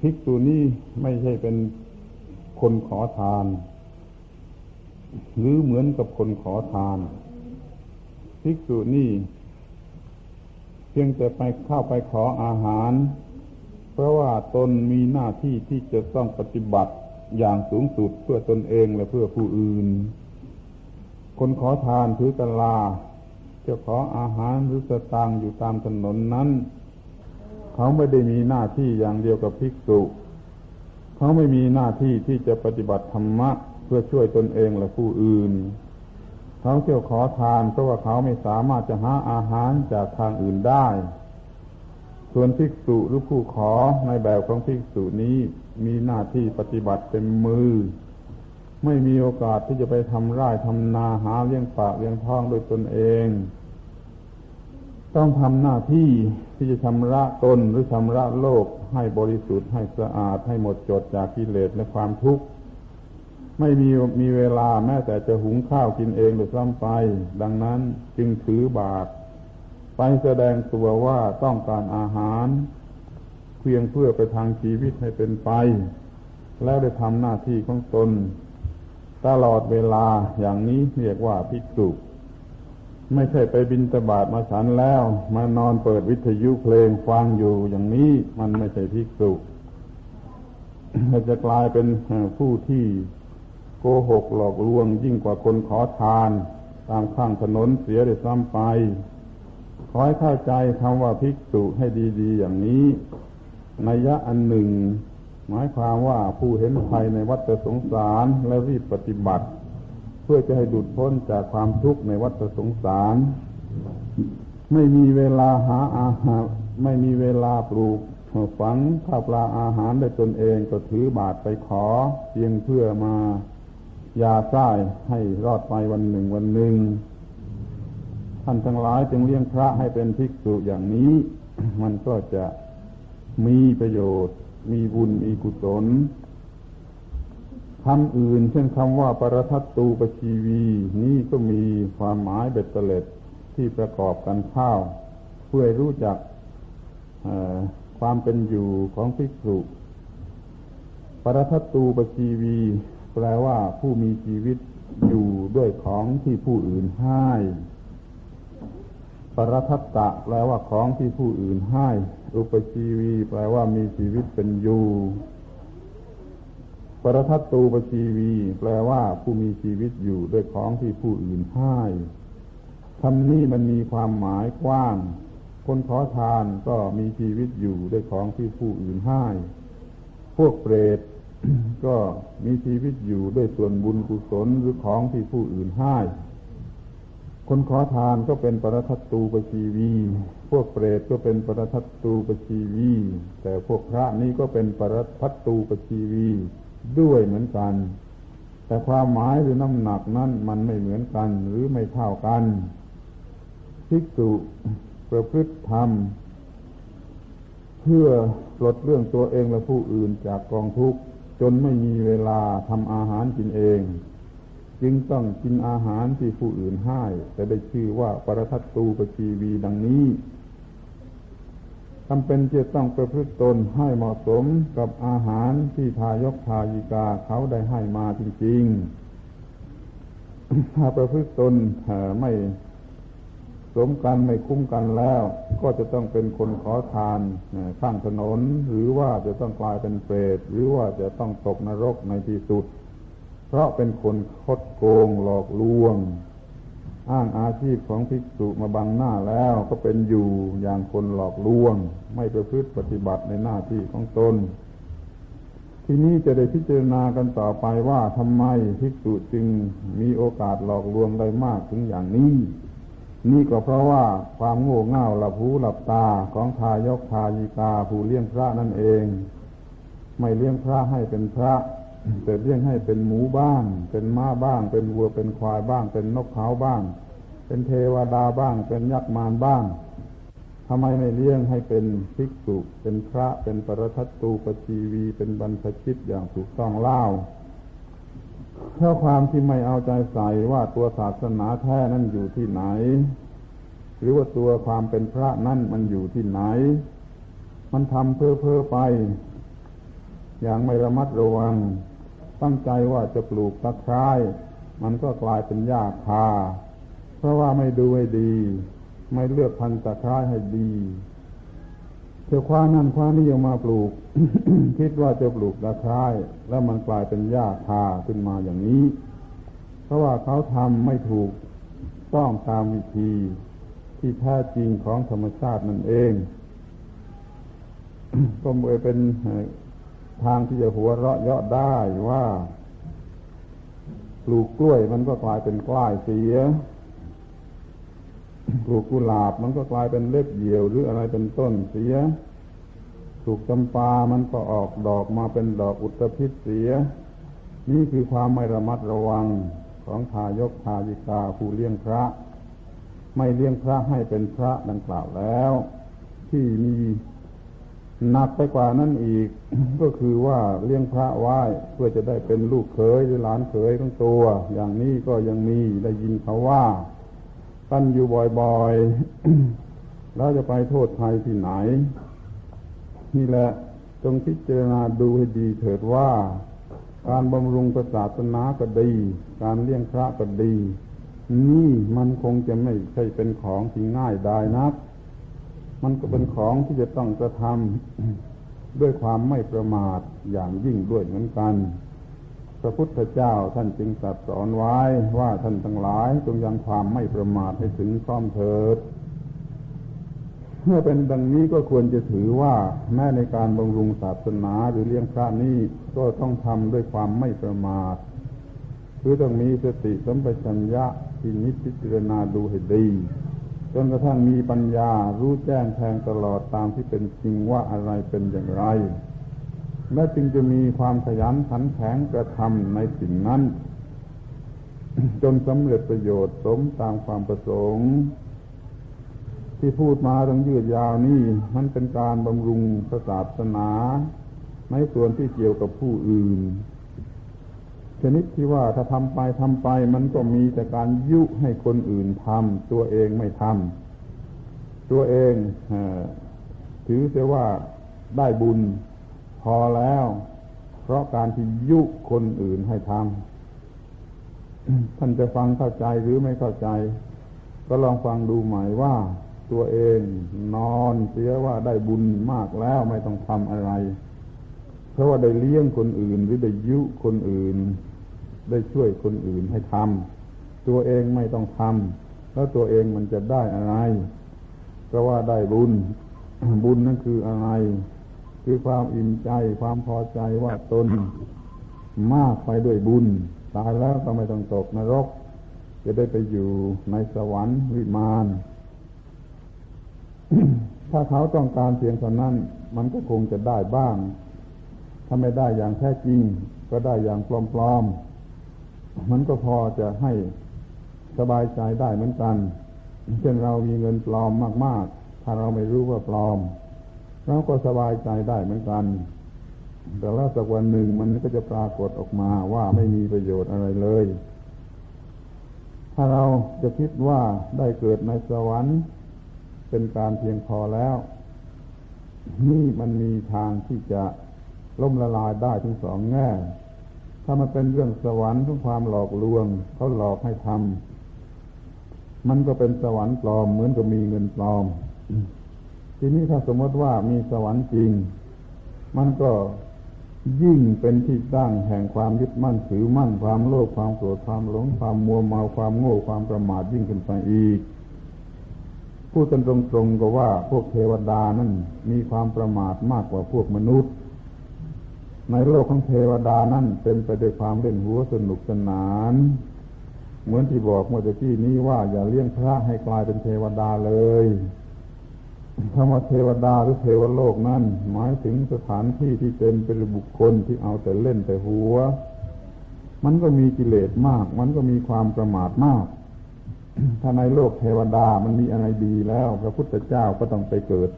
ภิกษุนี่ไม่ใช่เป็นคนขอทาน หรือเหมือนกับคนขอทานภิกษุนี่เพียงแต่ไปเข้าไปขออาหาร เพราะว่าตนมีหน้าที่ที่จะต้องปฏิบัติ อย่างสูงสุดเพื่อตนเองและเพื่อผู้อื่น คนขอทานถือกลาจะขออาหารหรือสตางอยู่ตามถนนนั้น เขาไม่ได้มีหน้าที่อย่างเดียวกับภิกษุ เขาไม่มีหน้าที่ที่จะปฏิบัติธรรมะเพื่อช่วยตนเองและผู้อื่น เขาเที่ยวขอทานเพราะว่าเขาไม่สามารถจะหาอาหารจากทางอื่นได้ ส่วนภิกษุหรือผู้ขอในแบบของภิกษุนี้ มีหน้าที่ปฏิบัติเต็มมือ ไม่มีโอกาสที่จะไปทำไร่ทำนาหาเลี้ยงปากเลี้ยงท้องโดยตนเอง ต้องทำหน้าที่ที่จะชำระตนหรือชำระโลกให้บริสุทธิ์ให้สะอาดให้หมดจดจากกิเลสและความทุกข์ไม่มีมีเวลาแม้แต่จะหุงข้าวกินเองหรือซ้ำไป ดังนั้นจึงถือบาตรไปแสดงตัวว่าต้องการอาหาร เพียงเพื่อไปทางชีวิตให้เป็นไป แล้วได้ทำหน้าที่ของตน ตลอดเวลาอย่างนี้เรียกว่าภิกษุไม่ใช่ไปบินตบาทมาฉันแล้ว มานอนเปิดวิทยุเพลงฟังอยู่อย่างนี้มันไม่ใช่ภิกษุจะกลายเป็นผู้ที่โกหกหลอกลวงยิ่งกว่าคนขอทาน ตามข้างถนนเสียได้ซ้ำไป ขอให้เข้าใจคำว่าภิกษุให้ดี ๆ อย่างนี้ นัยยะอันหนึ่ง หมายความว่าผู้เห็นภัยในวัฏสงสารและรีบปฏิบัติ เพื่อจะให้ดุดพ้นจากความทุกข์ในวัฏสงสาร ไม่มีเวลาหาอาหาร ไม่มีเวลาปลูกฝังข้าวปลาอาหารได้ตนเองก็ถือบาทไปขอเพียงเพื่อมายาใช้ให้รอดไปวันหนึ่งวันหนึ่งท่านทั้งหลายจึงเลี้ยงพระให้เป็นภิกษุอย่างนี้ มันก็จะ มีประโยชน์ มีบุญ มีกุศลคำอื่น เช่นคำว่าปรทัตตูปชีวี นี่ก็มีความหมายเบ็ดเสร็จที่ประกอบกันเข้าเพื่อรู้จักความเป็นอยู่ของภิกษุปรทัตตูปชีวี แปลว่าผู้มีชีวิตอยู่ด้วยของที่ผู้อื่นให้ ปรทัตตะแปลว่าของที่ผู้อื่นให้ อุปชีวี แปลว่ามีชีวิตเป็นอยู่ ปรทัตตูปชีวี แปลว่าผู้มีชีวิตอยู่ด้วยของที่ผู้อื่นให้คำนี้มันมีความหมายกว้าง คนขอทานก็มีชีวิตอยู่ด้วยของที่ผู้อื่นให้ พวกเปรตก็มีชีวิตอยู่ด้วยส่วนบุญกุศลหรือของที่ผู้อื่นให้ คนขอทานก็เป็นปรทัตตูปชีวี พวกเปรตก็เป็นปรทัตตูปชีวี แต่พวกพระนี่ก็เป็นปรทัตตูปชีวี ด้วยเหมือนกัน แต่ความหมายหรือน้ำหนักนั้นมันไม่เหมือนกันหรือไม่เท่ากันภิกษุประพฤติธรรม เพื่อปลดเรื่องตัวเองและผู้อื่นจากกองทุกข์จนไม่มีเวลาทำอาหารกินเอง จึงต้องกินอาหารที่ผู้อื่นให้แต่ได้ชื่อว่าปรทัตตูปชีวีดังนี้จำเป็นจะต้องประพฤติตนให้เหมาะสมกับอาหารที่ทายกทายิกาเขาได้ให้มาจริงๆ ถ้าประพฤติตนไม่สมกันไม่คุ้มกันแล้ว ก็จะต้องเป็นคนขอทานข้างถนน หรือว่าจะต้องกลายเป็นเปรตหรือว่าจะต้องตกนรกในที่สุด เพราะเป็นคนคดโกงหลอกลวง อ้างอาชีพของภิกษุมาบังหน้าแล้วก็เป็นอยู่อย่างคนหลอกลวง ไม่ประพฤติปฏิบัติในหน้าที่ของตนทีนี้จะได้พิจารณากันต่อไปว่าทำไมภิกษุจึงมีโอกาสหลอกลวงได้มากถึงอย่างนี้ นี่ก็เพราะว่าความโง่เง่าหลับหูหลับตาของทายกทายิกาผู้เลี้ยงพระนั่นเอง ไม่เลี้ยงพระให้เป็นพระ แต่เลี้ยงให้เป็นหมูบ้าง เป็นม้าบ้าง เป็นวัวเป็นควายบ้าง เป็นนกเขาบ้าง เป็นเทวดาบ้าง เป็นยักษ์มารบ้างทำไมไม่เลี้ยงให้เป็นภิกษุเป็นพระเป็นปรทัตตูปชีวี เป็นบรรพชิตอย่างถูกต้องเล่าเพราะความที่ไม่เอาใจใส่ว่าตัวศาสนาแท้นั้นอยู่ที่ไหน หรือว่าตัวความเป็นพระนั่นมันอยู่ที่ไหน มันทำเพ้อเพ้อไป อย่างไม่ระมัดระวัง ตั้งใจว่าจะปลูกตะไคร้มันก็กลายเป็นหญ้าคา เพราะว่าไม่ดูให้ดี ไม่เลือกพันธุ์ตะไคร้ให้ดีธอคว้านั่นคว้านี่ออกมาปลูก คิดว่าจะปลูกตะไคร้แล้วมันกลายเป็นหญ้าคาขึ้นมาอย่างนี้ เพราะว่าเขาทำไม่ถูกต้องตามวิธีที่แท้จริงของธรรมชาตินั่นเอง ก็เลยเป็น ทางที่จะหัวเราะเยาะได้ว่าปลูกกล้วยมันก็กลายเป็นกล้ายเสีย ปลูกกุหลาบมันก็กลายเป็นเล็บเหี่ยวหรืออะไรเป็นต้นเสีย ปลูกจำปามันก็ออกดอกมาเป็นดอกอุตภิษเสีย นี่คือความไม่ระมัดระวังของทายกทายิกาผู้เลี้ยงพระ ไม่เลี้ยงพระให้เป็นพระดังกล่าวแล้ว ที่มี หนักไปกว่านั้นอีก ก็คือว่าเลี้ยงพระไหว้เพื่อจะได้เป็นลูกเขยหรือหลานเขยของตัว อย่างนี้ก็ยังมีได้ยินเขาว่ากันอยู่บ่อยๆ แล้วจะไปโทษใครที่ไหน นี่แหละจงพิจารณาดูให้ดีเถิดว่า การบำรุงศาสนาก็ดี การเลี้ยงพระก็ดี นี่มันคงจะไม่ใช่เป็นของที่ง่ายได้นัก มันก็เป็นของที่จะต้องกระทำด้วยความไม่ประมาทอย่างยิ่งด้วยเหมือนกัน พระพุทธเจ้าท่านจึงตรัสสอนไว้ว่าท่านทั้งหลายจงยังความไม่ประมาทให้ถึงพร้อมเถิด เมื่อเป็นดังนี้ก็ควรจะถือว่าแม้ในการบำรุงศาสนาหรือเลี้ยงพระนี้ก็ต้องทำด้วยความไม่ประมาทคือต้องมีสติสัมปชัญญะที่นิพพิจารณาดูให้ดี จนกระทั่งมีปัญญารู้แจ้งแทงตลอดตามที่เป็นจริงว่าอะไรเป็นอย่างไร และจึงจะมีความขยันขันแข็งกระทำในสิ่งนั้น จนสำเร็จประโยชน์สมตามความประสงค์ ที่พูดมาตั้งยืดยาวนี่มันเป็นการบำรุงศาสนาในส่วนที่เกี่ยวกับผู้อื่น ชนิดที่ว่าถ้าทำไปทำไปมันก็มีแต่การยุให้คนอื่นทำตัวเองไม่ทำตัวเองถือเสียว่าได้บุญพอแล้ว เพราะการที่ยุคนอื่นให้ทำท่านจะฟังเข้าใจหรือไม่เข้าใจ ก็ลองฟังดูใหม่ว่าตัวเองนอนเสียว่าได้บุญมากแล้วไม่ต้องทำอะไร เพราะว่าได้เลี้ยงคนอื่นหรือได้ยุคนอื่น ได้ช่วยคนอื่นให้ทำตัวเองไม่ต้องทำแล้วตัวเองมันจะได้อะไร เพราะว่าได้บุญ บุญนั่นคืออะไร คือความอิ่มใจความพอใจว่าตน มากไปด้วยบุญ ตายแล้วก็ไม่ต้องตกนรก จะได้ไปอยู่ในสวรรค์วิมาน ถ้าเขาต้องการเพียงเท่านั้น มันก็คงจะได้บ้าง ถ้าไม่ได้อย่างแท้จริง ก็ได้อย่างปลอมๆ มันก็พอจะให้สบายใจได้เหมือนกันเช่นเรามีเงินปลอมมาก ๆ ถ้าเราไม่รู้ว่าปลอม เราก็สบายใจได้เหมือนกัน แต่แล้วสักวันหนึ่งมันก็จะปรากฏออกมาว่าไม่มีประโยชน์อะไรเลย ถ้าเราจะคิดว่าได้เกิดในสวรรค์เป็นการเพียงพอแล้ว นี่มันมีทางที่จะล่มละลายได้ทั้งสองแง่ ถ้ามันเป็นเรื่องสวรรค์ของความหลอกลวงเขาหลอกให้ทำมันก็เป็นสวรรค์ปลอมเหมือนกับมีเงินปลอม ทีนี้ถ้าสมมติว่ามีสวรรค์จริง มันก็ยิ่งเป็นที่ตั้งแห่งความยึดมั่นถือมั่นความโลภความโกรธความหลงความมัวเมาความโง่ความประมาทยิ่งขึ้นไปอีกพูดกันตรงๆก็ว่าพวกเทวดานั้นมีความประมาทมากกว่าพวกมนุษย์ ในโลกของเทวดานั้นเป็นไปด้วยความเล่นหัวสนุกสนาน เหมือนที่บอกเมื่อกี้นี้ว่าอย่าเลี้ยงพระให้กลายเป็นเทวดาเลยคำว่าเทวดาหรือเทวโลกนั้นหมายถึงสถานที่ที่เต็มเป็นบุคคลที่เอาแต่เล่นแต่หัว มันก็มีกิเลสมาก มันก็มีความประมาทมาก ถ้าในโลกเทวดามันมีอะไรดีแล้ว พระพุทธเจ้าก็ต้องไปเกิด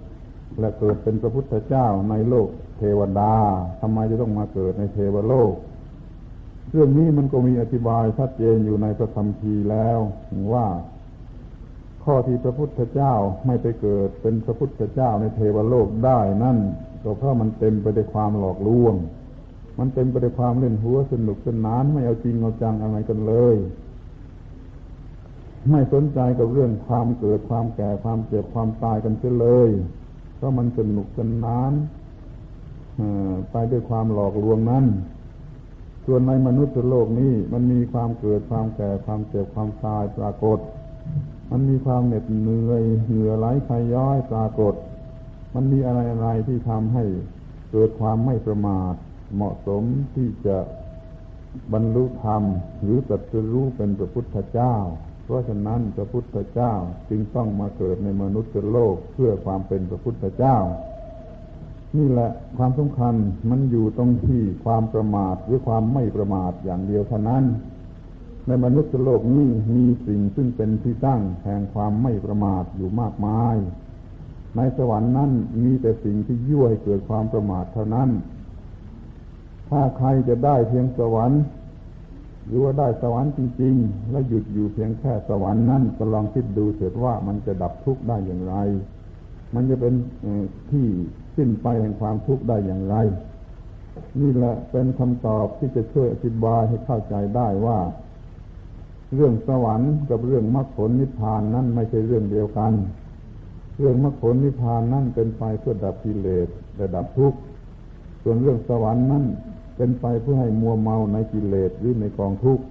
และเกิดเป็นพระพุทธเจ้าในโลก เทวดาทำไมจะต้องมาเกิดในเทวโลก เรื่องนี้มันก็มีอธิบายชัดเจนอยู่ในพระธรรมทีแล้วว่า ข้อที่พระพุทธเจ้าไม่ไปเกิดเป็นพระพุทธเจ้าในเทวโลกได้นั่นก็เพราะมันเต็มไปด้วยความหลอกลวง มันเต็มไปด้วยความเล่นหัวสนุกสนานไม่เอาจริงเอาจังอะไรกันเลยไม่สนใจกับเรื่องความเกิดความแก่ความเจ็บความตายกันเสียเลย เพราะมันสนุกสนาน ไปด้วยความหลอกลวงนั้น ส่วนในมนุษย์โลกนี้มันมีความเกิดความแก่ความเจ็บความตายปรากฏ มันมีความเหน็ดเหนื่อยเหงื่อไหลไขย้อยปรากฏ มันมีอะไรอะไรที่ทำให้เกิดความไม่ประมาท เหมาะสมที่จะบรรลุธรรม หรือตัดรู้เป็นพระพุทธเจ้า เพราะฉะนั้นพระพุทธเจ้าจึงต้องมาเกิดในมนุษย์โลกเพื่อความเป็นพระพุทธเจ้า นี่แหละความสำคัญมันอยู่ตรงที่ความประมาทหรือความไม่ประมาทอย่างเดียวเท่านั้น ในมนุษย์โลกนี้มีสิ่งซึ่งเป็นที่ตั้งแห่งความไม่ประมาทอยู่มากมาย ในสวรรค์นั้นมีแต่สิ่งที่ยั่วให้เกิดความประมาทเท่านั้น ถ้าใครจะได้เพียงสวรรค์ หรือว่าได้สวรรค์จริง ๆ และหยุดอยู่เพียงแค่สวรรค์นั้นก็ลองคิดดูเถิดว่ามันจะดับทุกข์ได้อย่างไร มันจะเป็นที่ สิ้นไปแห่งความทุกข์ได้อย่างไร นี่แหละเป็นคำตอบที่จะช่วยอธิบายให้เข้าใจได้ว่า เรื่องสวรรค์กับเรื่องมรรคผลนิพพานนั่นไม่ใช่เรื่องเดียวกัน เรื่องมรรคผลนิพพานนั่นเป็นไปเพื่อดับกิเลสและดับทุกข์ส่วนเรื่องสวรรค์นั่นเป็นไปเพื่อให้มัวเมาในกิเลสหรือในกองทุกข์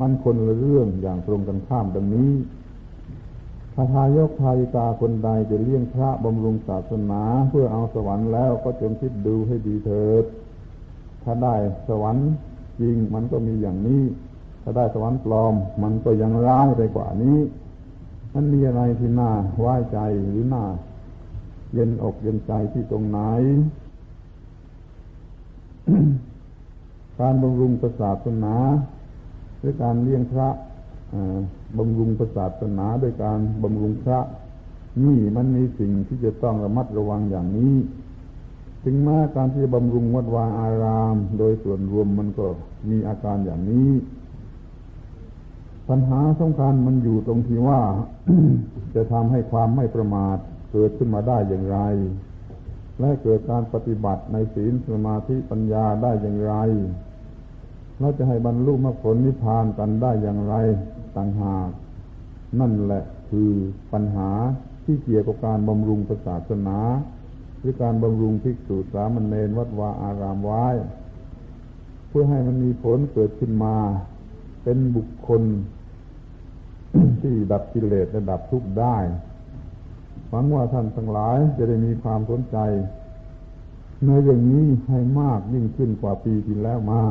มันคนละเรื่องอย่างตรงกันข้ามดังนี้ ถ้าทายกทายิกาคนใดจะเลี้ยงพระบำรุงศาสนา เพื่อเอาสวรรค์แล้วก็จงคิดดูให้ดีเถิด ถ้าได้สวรรค์จริงมันก็มีอย่างนี้ ถ้าได้สวรรค์ปลอม มันก็ยังร้ายไปกว่านี้มันมีอะไรที่น่าไว้ใจหรือน่าเย็นอกเย็นใจที่ตรงไหน การบำรุงศาสนาหรือการเลี้ยงพระ บำรุงศาสนาด้วยการบำรุงพระ นี่มันมีสิ่งที่จะต้องระมัดระวังอย่างนี้ ถึงแม้การที่จะบำรุงวัดวาอาราม โดยส่วนรวมมันก็มีอาการอย่างนี้ ปัญหาสำคัญมันอยู่ตรงที่ว่า จะทำให้ความไม่ประมาทเกิดขึ้นมาได้อย่างไร และเกิดการปฏิบัติในศีลสมาธิปัญญาได้อย่างไรเราจะให้บรรลุมรรคผลนิพพานกันได้อย่างไร ต่างหากนั่นแหละคือปัญหาที่เกี่ยวกับการบำรุงศาสนา หรือการบำรุงภิกษุสามเณรวัดวาอารามไว้ เพื่อให้มันมีผลเกิดขึ้นมา เป็นบุคคล ที่ดับกิเลสและดับทุกข์ได้หวังว่าท่านทั้งหลายจะได้มีความสนใจในเรื่องนี้ให้มากยิ่งขึ้นกว่าปีที่แล้วมา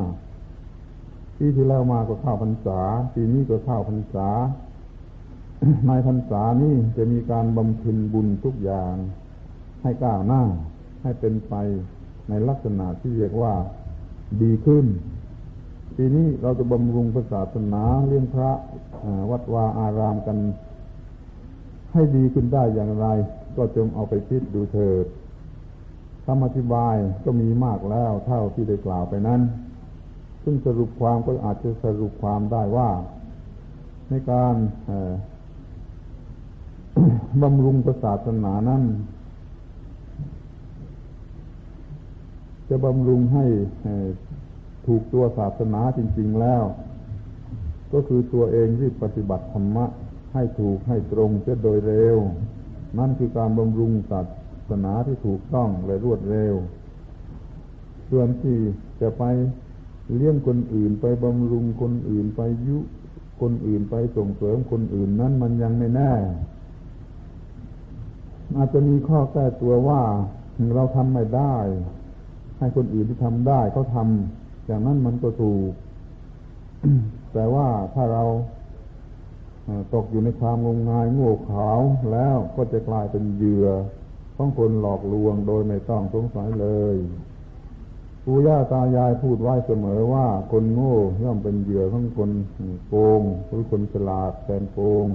ปีที่แล้วมาก็เข้าพรรษา ปีนี้ก็เข้าพรรษา ในพรรษานี้จะมีการบำเพ็ญบุญทุกอย่าง ให้ก้าวหน้า ให้เป็นไปในลักษณะที่เรียกว่าดีขึ้น ปีนี้เราจะบำรุงศาสนาเลี้ยงพระวัดวาอารามกัน ให้ดีขึ้นได้อย่างไร ก็จงเอาไปคิดดูเถิดคำอธิบายก็มีมากแล้วเท่าที่ได้กล่าวไปนั้น ซึ่งสรุปความก็อาจจะสรุปความได้ว่า ในการบำรุงศาสนานั้นจะบำรุงให้ถูกตัวศาสนาจริง ๆแล้ว ก็คือตัวเองที่ปฏิบัติธรรมะ ให้ถูกให้ตรงเสียโดยเร็ว นั่นคือการบำรุงศาสนาที่ถูกต้องและรวดเร็ว ส่วนที่จะไป เลี้ยงคนอื่นไปบำรุงคนอื่นไปยุคนอื่นไปส่งเสริมคนอื่นนั้นมันยังไม่แน่ อาจจะมีข้อแก้ตัวว่าเราทำไม่ได้ ให้คนอื่นที่ทำได้เขาทำอย่างนั้นมันก็ถูก แต่ว่าถ้าเราตกอยู่ในความงมงายโง่เขลาแล้วก็จะกลายเป็นเหยื่อของคนหลอกลวงโดยไม่ต้องสงสัยเลย ปู่ย่าตายายพูดไว้เสมอว่า คนโง่ย่อมเป็นเหยื่อของคนโกงหรือคนฉลาดแทนโกง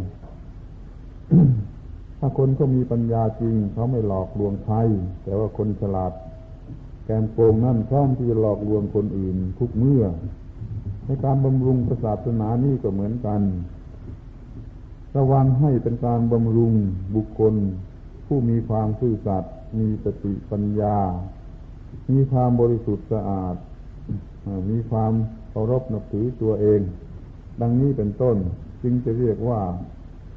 ถ้าคนก็มีปัญญาจริง เขาไม่หลอกลวงใครแต่ว่าคนฉลาด แกมโกงนั่นพร้อมที่จะหลอกลวงคนอื่นทุกเมื่อ ในการบำรุงศาสนานี่ก็เหมือนกัน ระวังให้เป็นการบำรุงบุคคล ผู้มีความซื่อสัตย์มีสติปัญญา มีความบริสุทธิ์สะอาด มีความเคารพนับถือตัวเอง ดังนี้เป็นต้นจึงจะเรียกว่า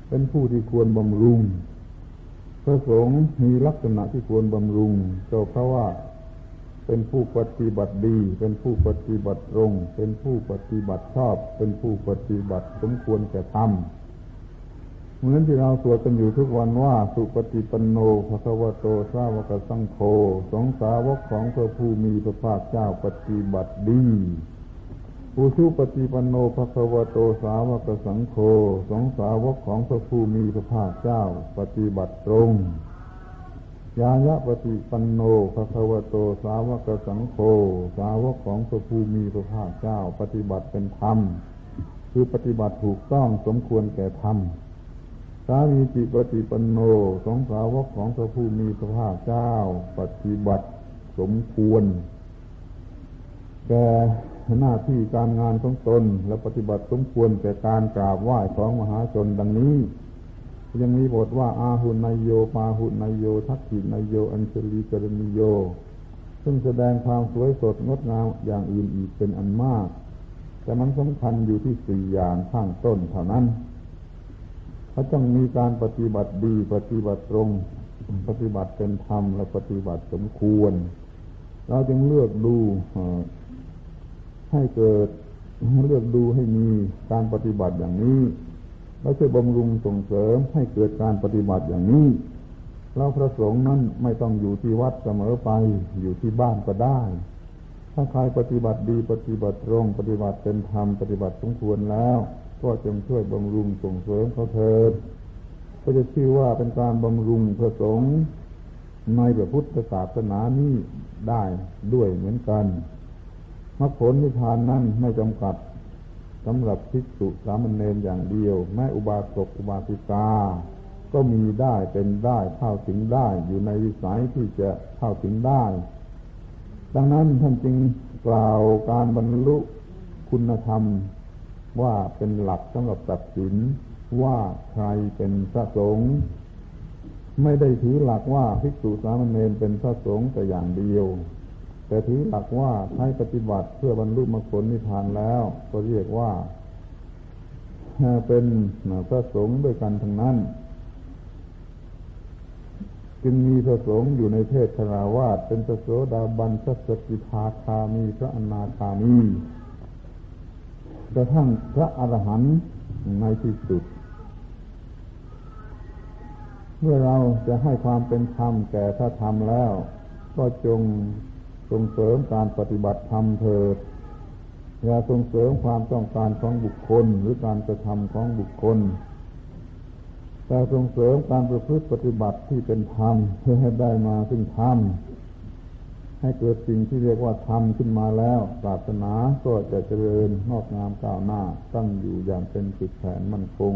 เป็นผู้ที่ควรบำรุง พระสงฆ์มีลักษณะที่ควรบำรุงก็เพราะว่าเป็นผู้ปฏิบัติดี เป็นผู้ปฏิบัติตรง เป็นผู้ปฏิบัติชอบ เป็นผู้ปฏิบัติสมควรแก่ธรรม เหมือนที่เราสวดกันอยู่ทุกวันว่า สุปฏิปันโนภะควโตสาวกสังโฆสงสาวกของพระผู้มีพระภาคเจ้าปฏิบัติดีอุชุปฏิปันโนภะควโตสาวกสังโฆสงสาวกของพระผู้มีพระภาคเจ้าปฏิบัติตรงยายะปฏิปันโนภะควโตสาวกสังโฆสาวกของพระผู้มีพระภาคเจ้า ปฏิบัติเป็นธรรม คือปฏิบัติถูกต้องสมควรแก่ธรรม สามีจิปฏิปันโนสองสาวกของพระผู้มีพระภาคเจ้า ปฏิบัติสมควร แก่หน้าที่การงานของตนและปฏิบัติสมควรแก่การกราบไหว้ของมหาชนดังนี้ ยังมีบทว่าอาหุนายโยปาหุนายโย ทักขินายโย อัญชลีกรณีโย ซึ่งแสดงความสวยสดงดงามอย่างอื่นอีกเป็นอันมาก แต่มันสำคัญอยู่ที่สี่อย่างข้างต้นเท่านั้น เขาต้องมีการปฏิบัติดี ปฏิบัติตรง ปฏิบัติเป็นธรรมและปฏิบัติสมควร เราจึงเลือกดูให้เกิดเลือกดูให้มีการปฏิบัติอย่างนี้แล้วช่วยบำรุงส่งเสริมให้เกิดการปฏิบัติอย่างนี้ เราพระสงฆ์นั้นไม่ต้องอยู่ที่วัดเสมอไปอยู่ที่บ้านก็ได้ ถ้าใครปฏิบัติดีปฏิบัติตรง ปฏิบัติเป็นธรรมปฏิบัติสมควรแล้ว ก็จงช่วยบำรุงส่งเสริมเขาเถิดก็จะชื่อว่าเป็นการบำรุงพระสงฆ์ในพระพุทธศาสนานี้ได้ด้วยเหมือนกันมรรคผลนิพพานนั้นไม่จำกัดสำหรับภิกษุสามเณรอย่างเดียว แม้อุบาสกอุบาสิกา ก็มีได้เป็นได้เข้าถึงได้ อยู่ในวิสัยที่จะเข้าถึงได้ ดังนั้นท่านจึงกล่าวการบรรลุคุณธรรม ว่าเป็นหลักสำหรับตัดสินว่าใครเป็นพระสงฆ์ไม่ได้ถือหลักว่าภิกษุสามเณรเป็นพระสงฆ์แต่อย่างเดียว แต่ถือหลักว่าใช้ปฏิบัติเพื่อบรรลุมรรคผลนิพพานแล้ว ก็เรียกว่าเป็นพระสงฆ์ด้วยกันทั้งนั้น จึงมีพระสงฆ์อยู่ในเพศธราวาสเป็นพระโสดาบันพระสกิทาคามีพระอนาคามี ระทั่งพระอรหันต์ในที่สุด เมื่อเราจะให้ความเป็นธรรมแก่พระธรรมแล้ว ก็จงส่งเสริมการปฏิบัติธรรมเถิดอย่าส่งเสริมความต้องการของบุคคลหรือการกระทำของบุคคล แต่ส่งเสริมการประพฤติปฏิบัติที่เป็นธรรมเพื่อให้ได้มาซึ่งธรรม ให้เกิดสิ่งที่เรียกว่าธรรมขึ้นมาแล้วศาสนาก็จะเจริญงอกงามก้าวหน้าตั้งอยู่อย่างเป็นจุดแผนมั่นคง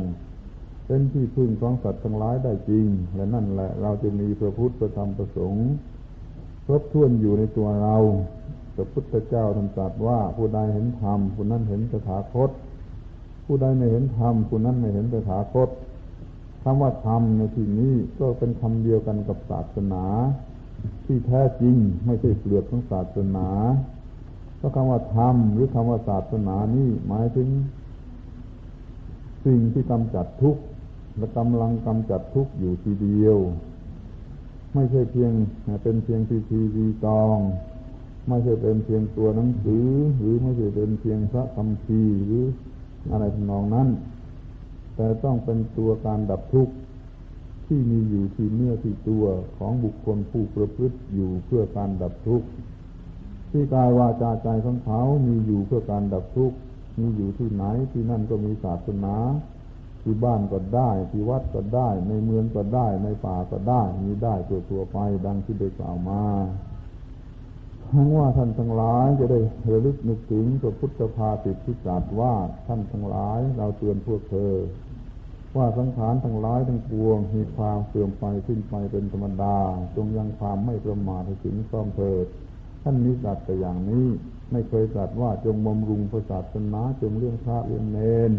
เป็นที่พึ่งของสัตว์ทั้งหลายได้จริง และนั่นแหละเราจะมีพระพุทธธรรมประสงค์ครบถ้วนอยู่ในตัวเราพระพุทธเจ้าท่านตรัสว่าผู้ใดเห็นธรรมผู้นั้นเห็นสถาคต ผู้ผู้ใดไม่เห็นธรรมผู้นั้นไม่เห็นตถาคตคำว่าธรรมในที่นี้ก็เป็นคำเดียวกันกับศาสนา ที่แท้จริงไม่ใช่เปลือกของศาสนาเพราะคำว่าธรรมหรือคำว่าศาสนานี่หมายถึง สิ่งที่กำจัดทุกข์และกำลังกำจัดทุกข์อยู่ทีเดียว ไม่ใช่เพียงเป็นเพียงพิธีรีตอง ไม่ใช่เป็นเพียงตัวหนังสือ หรือไม่ใช่เป็นเพียงพระคำพีหรืออะไรทำนองนั้น แต่ต้องเป็นตัวการดับทุกข์ ที่มีอยู่ที่เนื้อที่ตัวของบุคคลผู้ประพฤติอยู่เพื่อการดับทุกข์ที่กายวาจาใจของเขามีอยู่เพื่อการดับทุกข์มีอยู่ที่ไหนที่นั่นก็มีศาสนาที่บ้านก็ได้ที่วัดก็ได้ ในเมืองก็ได้ ในป่าก็ได้มีได้ตัวตัวไปดังที่ได้กล่าวมาทั้งว่าท่านทั้งหลายจะได้ระลึกนึกถึงพระพุทธภาสิทธิตรัสว่าท่านทั้งหลายเราเตือนพวกเธอ ว่าสังขารทั้งหลายทั้งปวง มีความเสื่อมไปสิ้นไปเป็นธรรมดา จงยังความไม่ประมาทถึงพร้อมเถิด ท่านนี้ตรัสแต่อย่างนี้ไม่เคยตรัสว่าจงบำรุงพระศาสนาจงเลี้ยงพระเลี้ยงเนน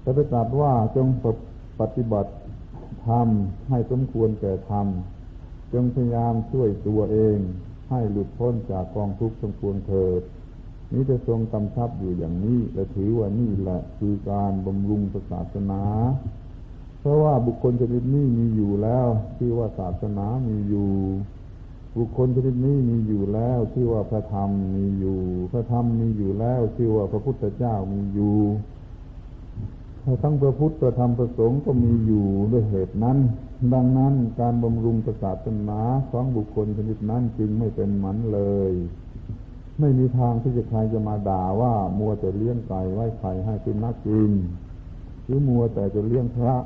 แต่ไปตรัสว่าจงปฏิบัติธรรมให้สมควรแก่ธรรมจงพยายามช่วยตัวเอง ให้หลุดพ้นจากกองทุกข์สมควรเถิด นี้จะทรงกำชับอยู่อย่างนี้และถือว่านี่แหละคือการบำรุงศาสนา เพราะว่าบุคคลชนิดนี้มีอยู่แล้วที่ว่าศาสนามีอยู่ บุคคลชนิดนี้มีอยู่แล้วที่ว่าพระธรรมมีอยู่ พระธรรมมีอยู่แล้วที่ว่าพระพุทธเจ้ามีอยู่ทั้งพระพุทธพระธรรมพระสงฆ์ก็มีอยู่ด้วยเหตุนั้น ดังนั้นการบำรุงศาสนาของบุคคลชนิดนั้นจึงไม่เป็นหมันเลย ไม่มีทางที่จะใครจะมาด่าว่ามัวแต่เลี้ยงไก่ไว้ไข่ให้เป็นนักกินหรือมัวแต่จะเลี้ยงพระ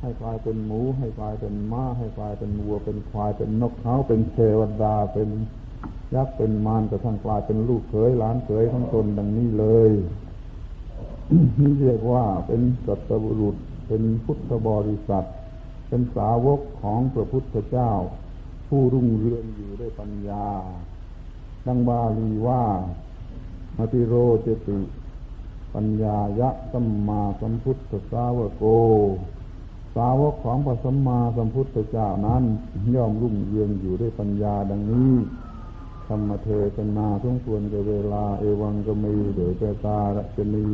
ให้กลายเป็นหมู ให้กลายเป็นม้า ให้กลายเป็นวัว เป็นควาย เป็นนกเขาเป็นเทวดา เป็นยักษ์ เป็นมารกระทั่งกลายเป็นลูกเขยหลานเขยทั้งตนดังนี้เลยนี่เรียกว่าเป็นสัตบุรุษ เป็นพุทธบริษัท เป็นสาวกของพระพุทธเจ้า ผู้รุ่งเรืองอยู่ด้วยปัญญา ดังบาลีว่าอติโรเจติ ปัญญายะสัมมาสัมพุทธสาวโก สาวกของพระสัมมาสัมพุทธเจ้านั้น ย่อมรุ่งเรืองอยู่ด้วยปัญญาดังนี้ธรรมเทศนาทุงส่วนกับเวลาเอวังก็มีเดือดตาระชนี